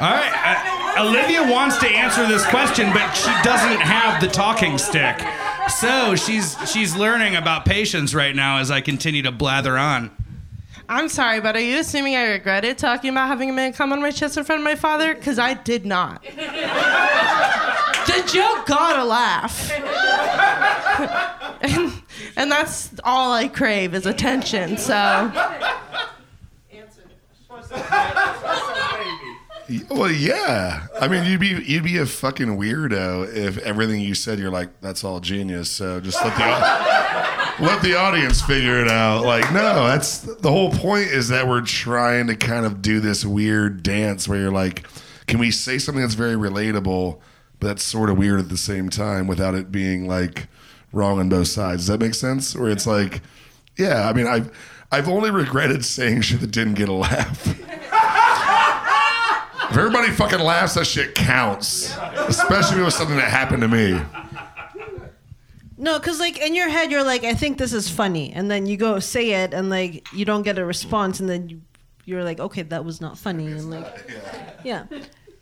right, uh, Olivia wants to answer this question, but she doesn't have the talking stick. So she's she's learning about patience right now as I continue to blather on.
I'm sorry, but are you assuming I regretted talking about having a man come on my chest in front of my father? Because I did not. the joke got a laugh. and, and that's all I crave is attention, so.
Well, yeah. I mean, you'd be you'd be a fucking weirdo if everything you said you're like that's all genius. So just let the let the audience figure it out. Like, no, that's the whole point. Is that we're trying to kind of do this weird dance where you're like, can we say something that's very relatable, but that's sort of weird at the same time without it being like wrong on both sides? Does that make sense? Where it's like, yeah. I mean, I've I've only regretted saying shit that didn't get a laugh. If everybody fucking laughs, that shit counts. Especially if it was something that happened to me.
No, because like in your head, you're like, I think this is funny, and then you go say it, and like you don't get a response, and then you, you're like, okay, that was not funny, and like, yeah.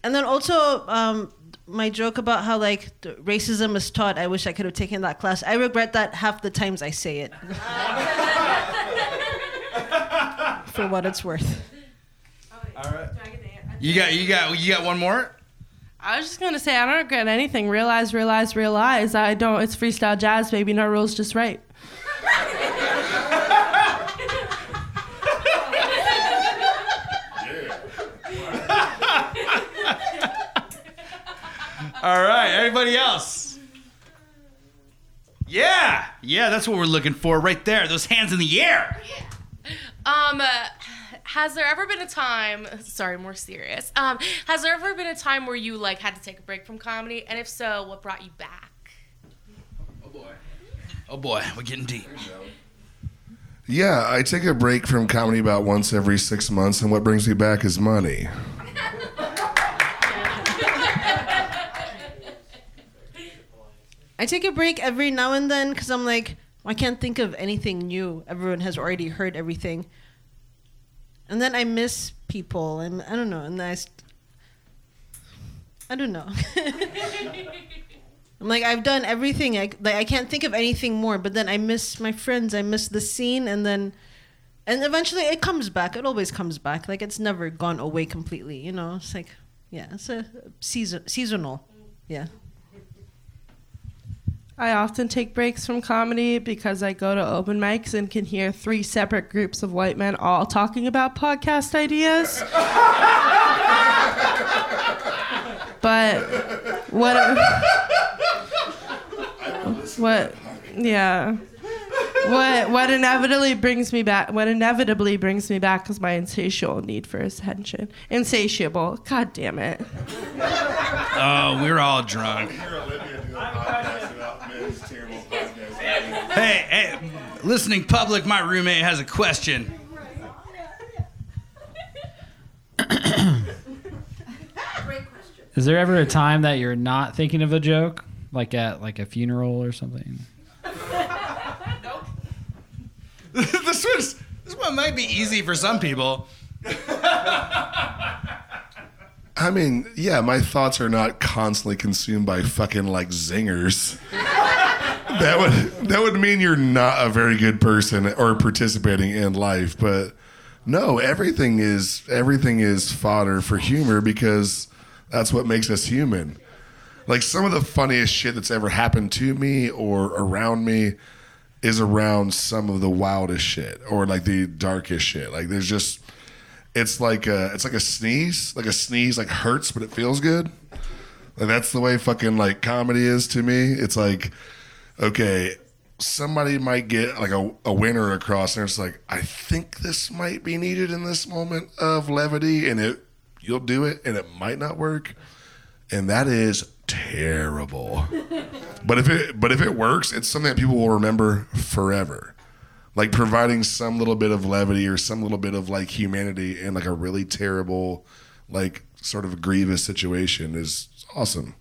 And then also, um, my joke about how like racism is taught. I wish I could have taken that class. I regret that half the times I say it. For what it's worth.
You got you got you got one more.
I was just gonna say I don't regret anything. Realize, realize, realize. I don't. It's freestyle jazz, baby. No rules, just right.
All right, everybody else. Yeah, yeah, that's what we're looking for right there. Those hands in the air.
Um, uh, has there ever been a time? Sorry, more serious. Um, has there ever been a time where you like had to take a break from comedy, and if so, what brought you back?
Oh boy. Oh boy, we're getting deep.
Yeah, I take a break from comedy about once every six months, and what brings me back is money.
I take a break every now and then because I'm like, I can't think of anything new. Everyone has already heard everything. And then I miss people, and I don't know. And I, st- I don't know. I'm like, I've done everything. I like, I can't think of anything more. But then I miss my friends. I miss the scene, and then, and eventually it comes back. It always comes back. Like it's never gone away completely. You know, it's like, yeah, it's a season seasonal. Yeah.
I often take breaks from comedy because I go to open mics and can hear three separate groups of white men all talking about podcast ideas. but what what yeah. What what inevitably brings me back what inevitably brings me back is my insatiable need for attention. Insatiable. God damn it.
Oh, we're all drunk. Hey, hey, listening public, my roommate has a question.
Is there ever a time that you're not thinking of a joke, like at like a funeral or something?
this was this one might be easy for some people.
I mean, yeah, my thoughts are not constantly consumed by fucking like zingers. That would that would mean you're not a very good person or participating in life, but no, everything is everything is fodder for humor because that's what makes us human. Like some of the funniest shit that's ever happened to me or around me is around some of the wildest shit or like the darkest shit. Like there's just it's like a it's like a sneeze, like a sneeze like hurts but it feels good. Like that's the way fucking like comedy is to me. It's like okay, somebody might get like a, a winner across and it's like I think this might be needed in this moment of levity and it you'll do it and it might not work. And that is terrible. but if it but if it works, it's something that people will remember forever like providing some little bit of levity or some little bit of like humanity in like a really terrible like sort of grievous situation is awesome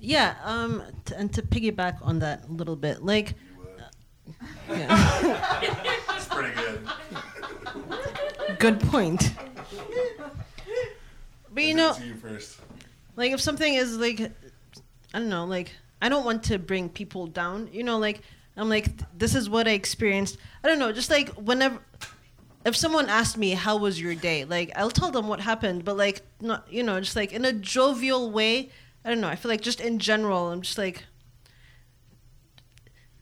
Yeah, um, t- and to piggyback on that a little bit, like, uh, yeah.
it's pretty good
good point. But you know,
you first
like if something is like, I don't know, like I don't want to bring people down. You know, like I'm like th- this is what I experienced. I don't know, just like whenever. If someone asked me how was your day, like I'll tell them what happened, but like not you know, just like in a jovial way. I don't know. I feel like just in general, I'm just like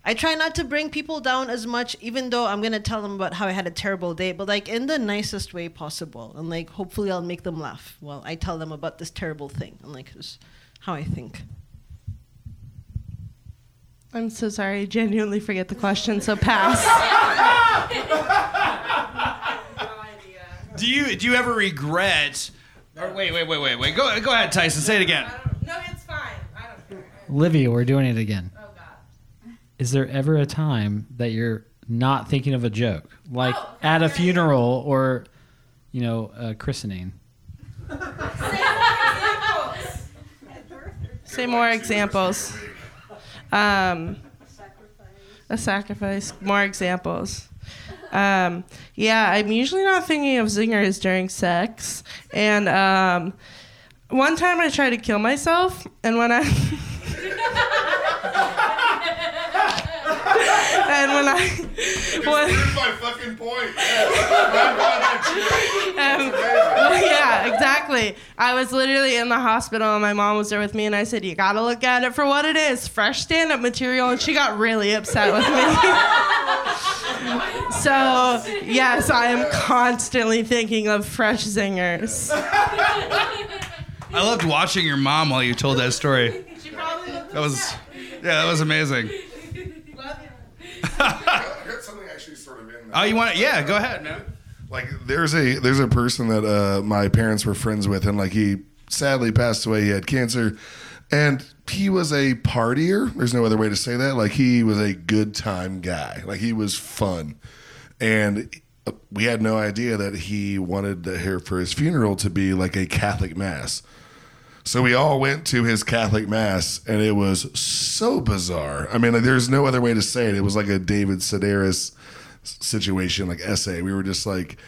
I try not to bring people down as much, even though I'm gonna tell them about how I had a terrible day, but like in the nicest way possible, and like hopefully I'll make them laugh while I tell them about this terrible thing, and like just how I think.
i'm so sorry i genuinely forget the question so pass
Do you do you ever regret? Or wait, wait, wait, wait, wait. Go go ahead, Tyson. Say it again.
no it's fine i don't care
Olivia, we're doing it again.
oh god
Is there ever a time that you're not thinking of a joke, like at a funeral or, you know, a christening?
Say more examples. Um, a sacrifice. More examples. Um, yeah, I'm usually not thinking of zingers during sex. And um, one time I tried to kill myself, and when I. and when I. When,
my fucking point
um, well, yeah, exactly. I was literally in the hospital and my mom was there with me, and I said, You gotta look at it for what it is fresh stand up material. And she got really upset with me. so, yes, I am constantly thinking of fresh zingers.
I loved watching your mom while you told that story. That was, yeah, that was amazing.
I heard something actually sort of in
Oh, you want? to Yeah, go ahead, man.
like there's a there's a person that uh, my parents were friends with and like he sadly passed away he had cancer and he was a partier there's no other way to say that like he was a good time guy like he was fun and uh, we had no idea that he wanted to hear for his funeral to be like a catholic mass So we all went to his Catholic mass, and it was so bizarre. I mean, like, there's no other way to say it. It was like a David Sedaris situation, like essay. We were just like,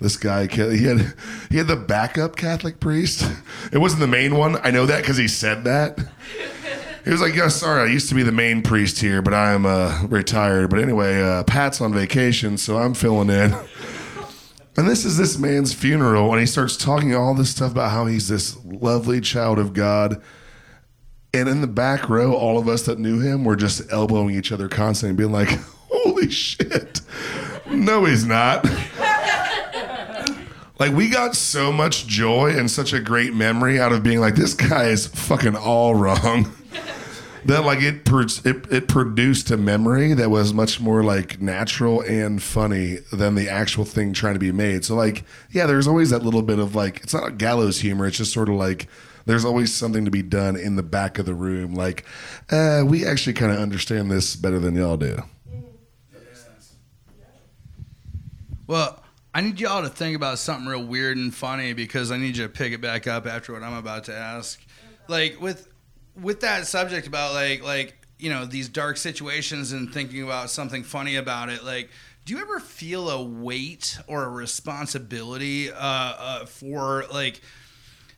this guy, he had he had the backup Catholic priest. It wasn't the main one. I know that because he said that. He was like, "Yeah, sorry, I used to be the main priest here, but I'm uh, retired. But anyway, uh, Pat's on vacation, so I'm filling in." And this is this man's funeral, and he starts talking all this stuff about how he's this lovely child of God. And in the back row, all of us that knew him were just elbowing each other constantly, being like, "Holy shit! No, he's not." Like we got so much joy and such a great memory out of being like, "This guy is fucking all wrong." that like it, it it produced a memory that was much more like natural and funny than the actual thing trying to be made. So like yeah, there's always that little bit of like it's not a gallows humor. It's just sort of like there's always something to be done in the back of the room. Like uh, we actually kind of understand this better than y'all do.
Well, I need y'all to think about something real weird and funny because I need you to pick it back up after what I'm about to ask. Like with with that subject about like like you know these dark situations and thinking about something funny about it. Like, do you ever feel a weight or a responsibility uh, uh, for like?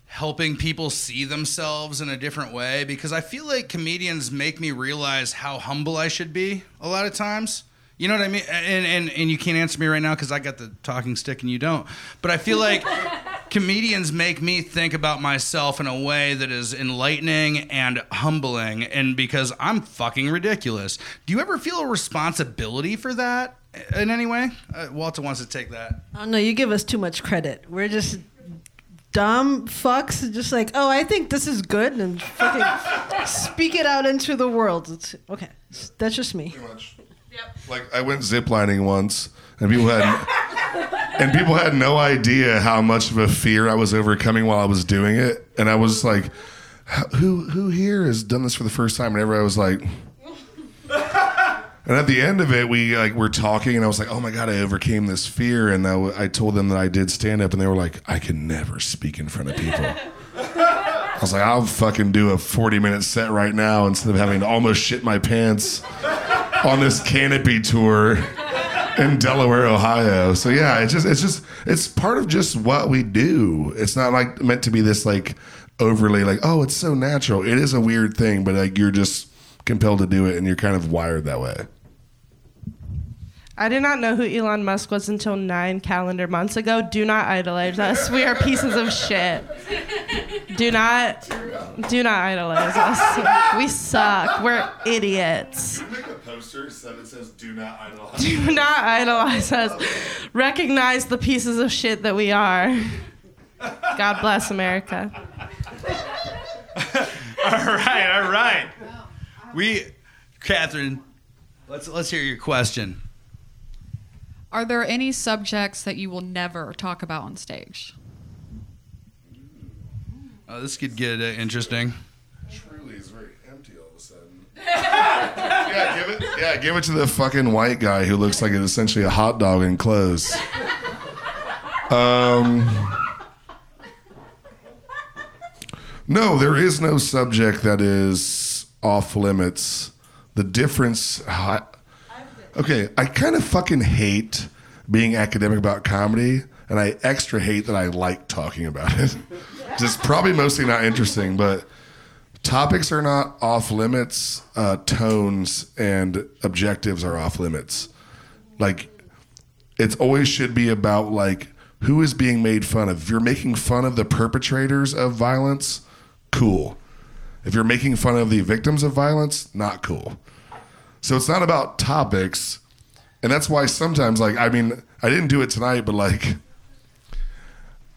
helping people see themselves in a different way because I feel like comedians make me realize how humble I should be a lot of times. You know what I mean? And and, and you can't answer me right now because I got the talking stick and you don't. But I feel like comedians make me think about myself in a way that is enlightening and humbling, and because I'm fucking ridiculous. Do you ever feel a responsibility for that in any way? Uh, Walter wants to take that.
Oh no, you give us too much credit. We're just dumb fucks, just like, oh, I think this is good, and fucking speak it out into the world. It's, okay, that's just me.
Like I went ziplining once, and people had and people had no idea how much of a fear I was overcoming while I was doing it, and I was like, "Who who here has done this for the first time?" Whenever I was like. And at the end of it, we like were talking, and I was like, "Oh my god, I overcame this fear." And I told them that I did stand up, and they were like, "I can never speak in front of people." I was like, "I'll fucking do a forty-minute set right now instead of having to almost shit my pants on this canopy tour in Delaware, Ohio." So yeah, it's just it's just it's part of just what we do. It's not like meant to be this like overly like, "Oh, it's so natural." It is a weird thing, but like you're just compelled to do it, and you're kind of wired that way.
I did not know who Elon Musk was until nine calendar months ago. Do not idolize us. We are pieces of shit. Do not, do not idolize us. We suck. We're idiots.
Make a poster that says "Do not idolize."
Do not idolize us. Recognize the pieces of shit that we are. God bless America.
all right, all right. We, Catherine, let's let's hear your question.
Are there any subjects that you will never talk about on stage?
Oh, this could get uh, interesting.
Truly is very empty all of a sudden. yeah, give it. Yeah, give it to the fucking white guy who looks like it's essentially a hot dog in clothes. Um. No, there is no subject that is off limits. The difference. I, okay, I kind of fucking hate being academic about comedy, and I extra hate that I like talking about it. It's probably mostly not interesting, but topics are not off limits. Uh, tones and objectives are off limits. Like, it always should be about like who is being made fun of. If you're making fun of the perpetrators of violence, cool. If you're making fun of the victims of violence, not cool. So it's not about topics. And that's why sometimes, like, I mean, I didn't do it tonight, but like,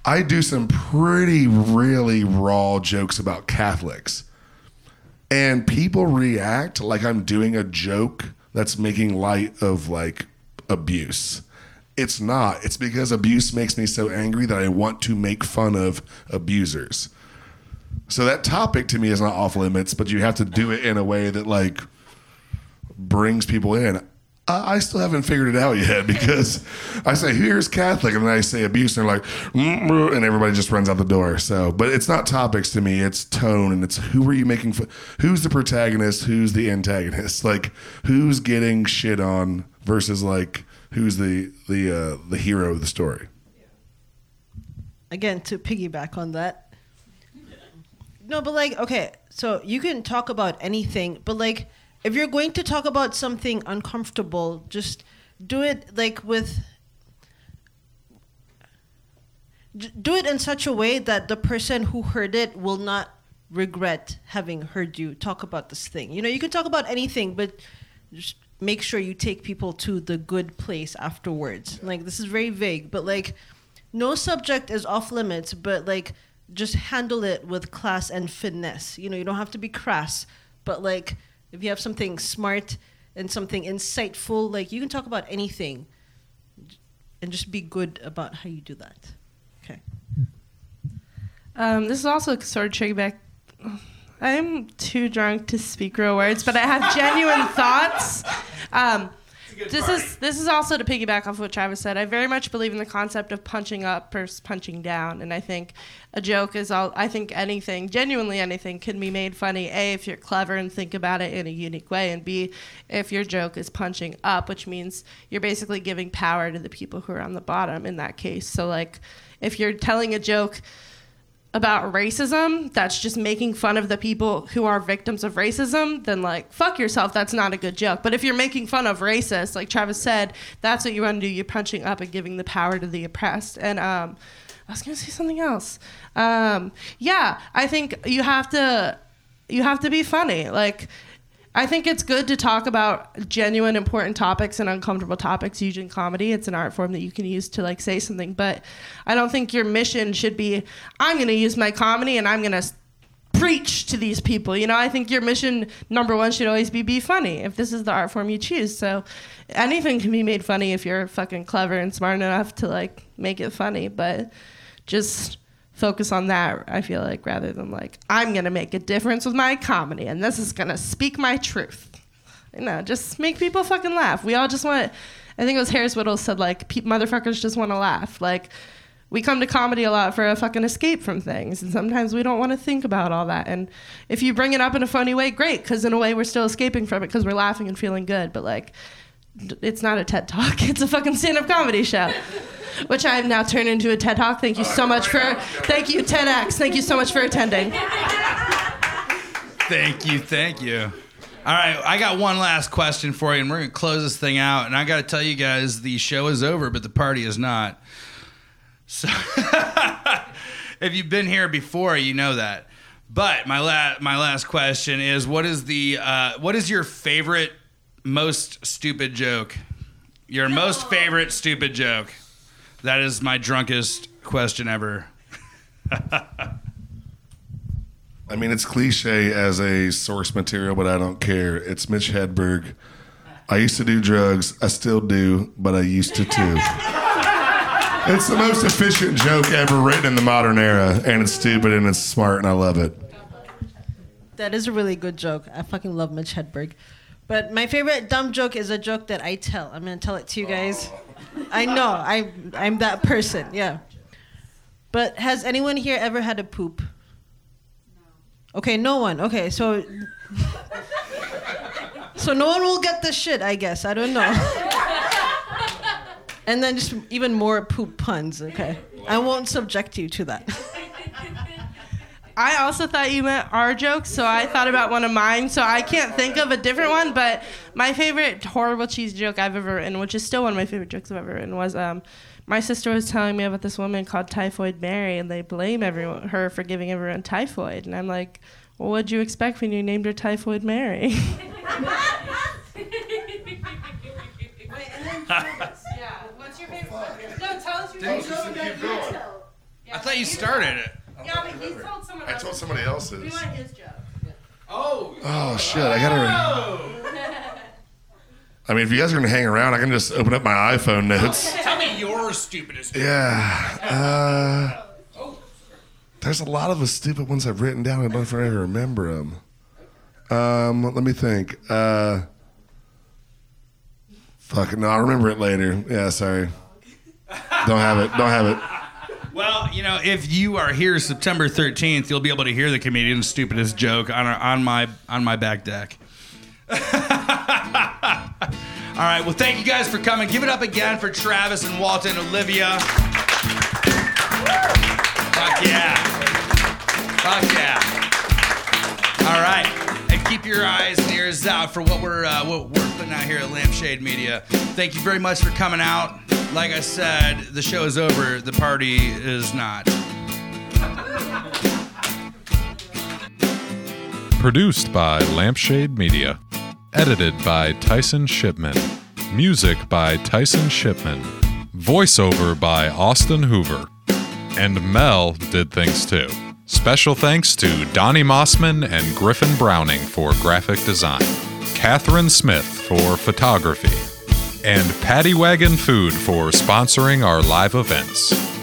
I do some pretty, really raw jokes about Catholics. And people react like I'm doing a joke that's making light of like abuse. It's not. It's because abuse makes me so angry that I want to make fun of abusers. So that topic to me is not off limits, but you have to do it in a way that like brings people in. Uh, I still haven't figured it out yet because I say here's Catholic and then I say abuse and they're like and everybody just runs out the door. So, but it's not topics to me. It's tone and it's who are you making? Who's the protagonist? Who's the antagonist? Like who's getting shit on versus like who's the the uh, the hero of the story?
again to piggyback on that no but like okay so you can talk about anything but like if you're going to talk about something uncomfortable just do it like with do it in such a way that the person who heard it will not regret having heard you talk about this thing. You know you can talk about anything but just make sure you take people to the good place afterwards. Like this is very vague but like no subject is off limits, but like just handle it with class and finesse. You know, you don't have to be crass, but like if you have something smart and something insightful, like you can talk about anything and just be good about how you do that. Okay.
Um, this is also sort of tricky back. I'm too drunk to speak real words, but I have genuine thoughts. Um, this is this is also to piggyback off what Travis said. I very much believe in the concept of punching up versus punching down, and I think a joke is all. I think anything, genuinely anything, can be made funny. A, if you're clever and think about it in a unique way, and B, if your joke is punching up, which means you're basically giving power to the people who are on the bottom in that case. So like, if you're telling a joke about racism that's just making fun of the people who are victims of racism, then like fuck yourself. That's not a good joke. But if you're making fun of racists, like Travis said, that's what you want to do. You're punching up and giving the power to the oppressed. And um, I was gonna say something else. Um, yeah, I think you have to you have to be funny. Like I think it's good to talk about genuine, important topics and uncomfortable topics using comedy. It's an art form that you can use to like say something, but I don't think your mission should be I'm going to use my comedy and I'm going to preach to these people. You know, I think your mission number one should always be be funny if this is the art form you choose. So anything can be made funny if you're fucking clever and smart enough to like make it funny, but just focus on that i feel like rather than like i'm gonna make a difference with my comedy and this is gonna speak my truth. You know just make people fucking laugh. We all just want i think it was Harris Wittels said like motherfuckers just want to laugh. Like we come to comedy a lot for a fucking escape from things and sometimes we don't want to think about all that and if you bring it up in a funny way great because in a way we're still escaping from it because we're laughing and feeling good but like it's not a ted talk it's a fucking stand-up comedy show which I have now turned into a TED Talk. Thank you so much for, thank you TEDx. Thank you so much for attending.
Thank you, thank you. All right, I got one last question for you, and we're gonna close this thing out. And I got to tell you guys, the show is over, but the party is not. So, if you've been here before, you know that. But my la- my last question is, what is the uh, what is your favorite most stupid joke? Your most favorite stupid joke. That is my drunkest question ever.
I mean, it's cliche as a source material, but I don't care. It's Mitch Hedberg. I used to do drugs. I still do, but I used to too. it's the most efficient joke ever written in the modern era, and it's stupid and it's smart, and I love it.
That is a really good joke. I fucking love Mitch Hedberg. But my favorite dumb joke is a joke that I tell. I'm gonna tell it to you guys. I know. Oh. I'm I'm that person. Yeah. But has anyone here ever had a poop? Okay, no one. Okay, so so no one will get this shit. I guess I don't know. and then just even more poop puns. Okay, I won't subject you to that.
I also thought you meant our jokes, so I thought about one of mine. So I can't think of a different one, but my favorite horrible cheese joke I've ever written, which is still one of my favorite jokes I've ever written, was um, my sister was telling me about this woman called Typhoid Mary, and they blame everyone her for giving everyone typhoid, and I'm like, well, what'd you expect when you named her Typhoid Mary? Wait and then Yeah. What's your favorite? No, tell us your favorite joke.
I thought you started it.
Yeah, but he told someone
I
else.
told somebody else's.
We want his joke.
Oh.
Oh shit! I gotta. I mean, if you guys are gonna hang around, I can just open up my iPhone notes.
Tell me your stupidest.
Yeah. Uh, there's a lot of the stupid ones I've written down. I don't know if I ever remember them. Um, let me think. Uh, Fuck no, I'll remember it later. Yeah, sorry. Don't have it. Don't have it.
Well, you know, if you are here September 13th, you'll be able to hear the comedian's stupidest joke on our, on my on my back deck. All right. Well, thank you guys for coming. Give it up again for Travis and Walton, and Olivia. Fuck yeah. Fuck yeah. All right. And keep your eyes and ears out for what we're uh, what we're putting out here at Lampshade Media. Thank you very much for coming out. Like I said, the show is over. The party is not.
Produced by Lampshade Media. Edited by Tyson Shipman. Music by Tyson Shipman. Voiceover by Austin Hoover. And Mel did things too. Special thanks to Donnie Mossman and Griffin Browning for graphic design, Catherine Smith for photography, and Paddy Wagon Food for sponsoring our live events.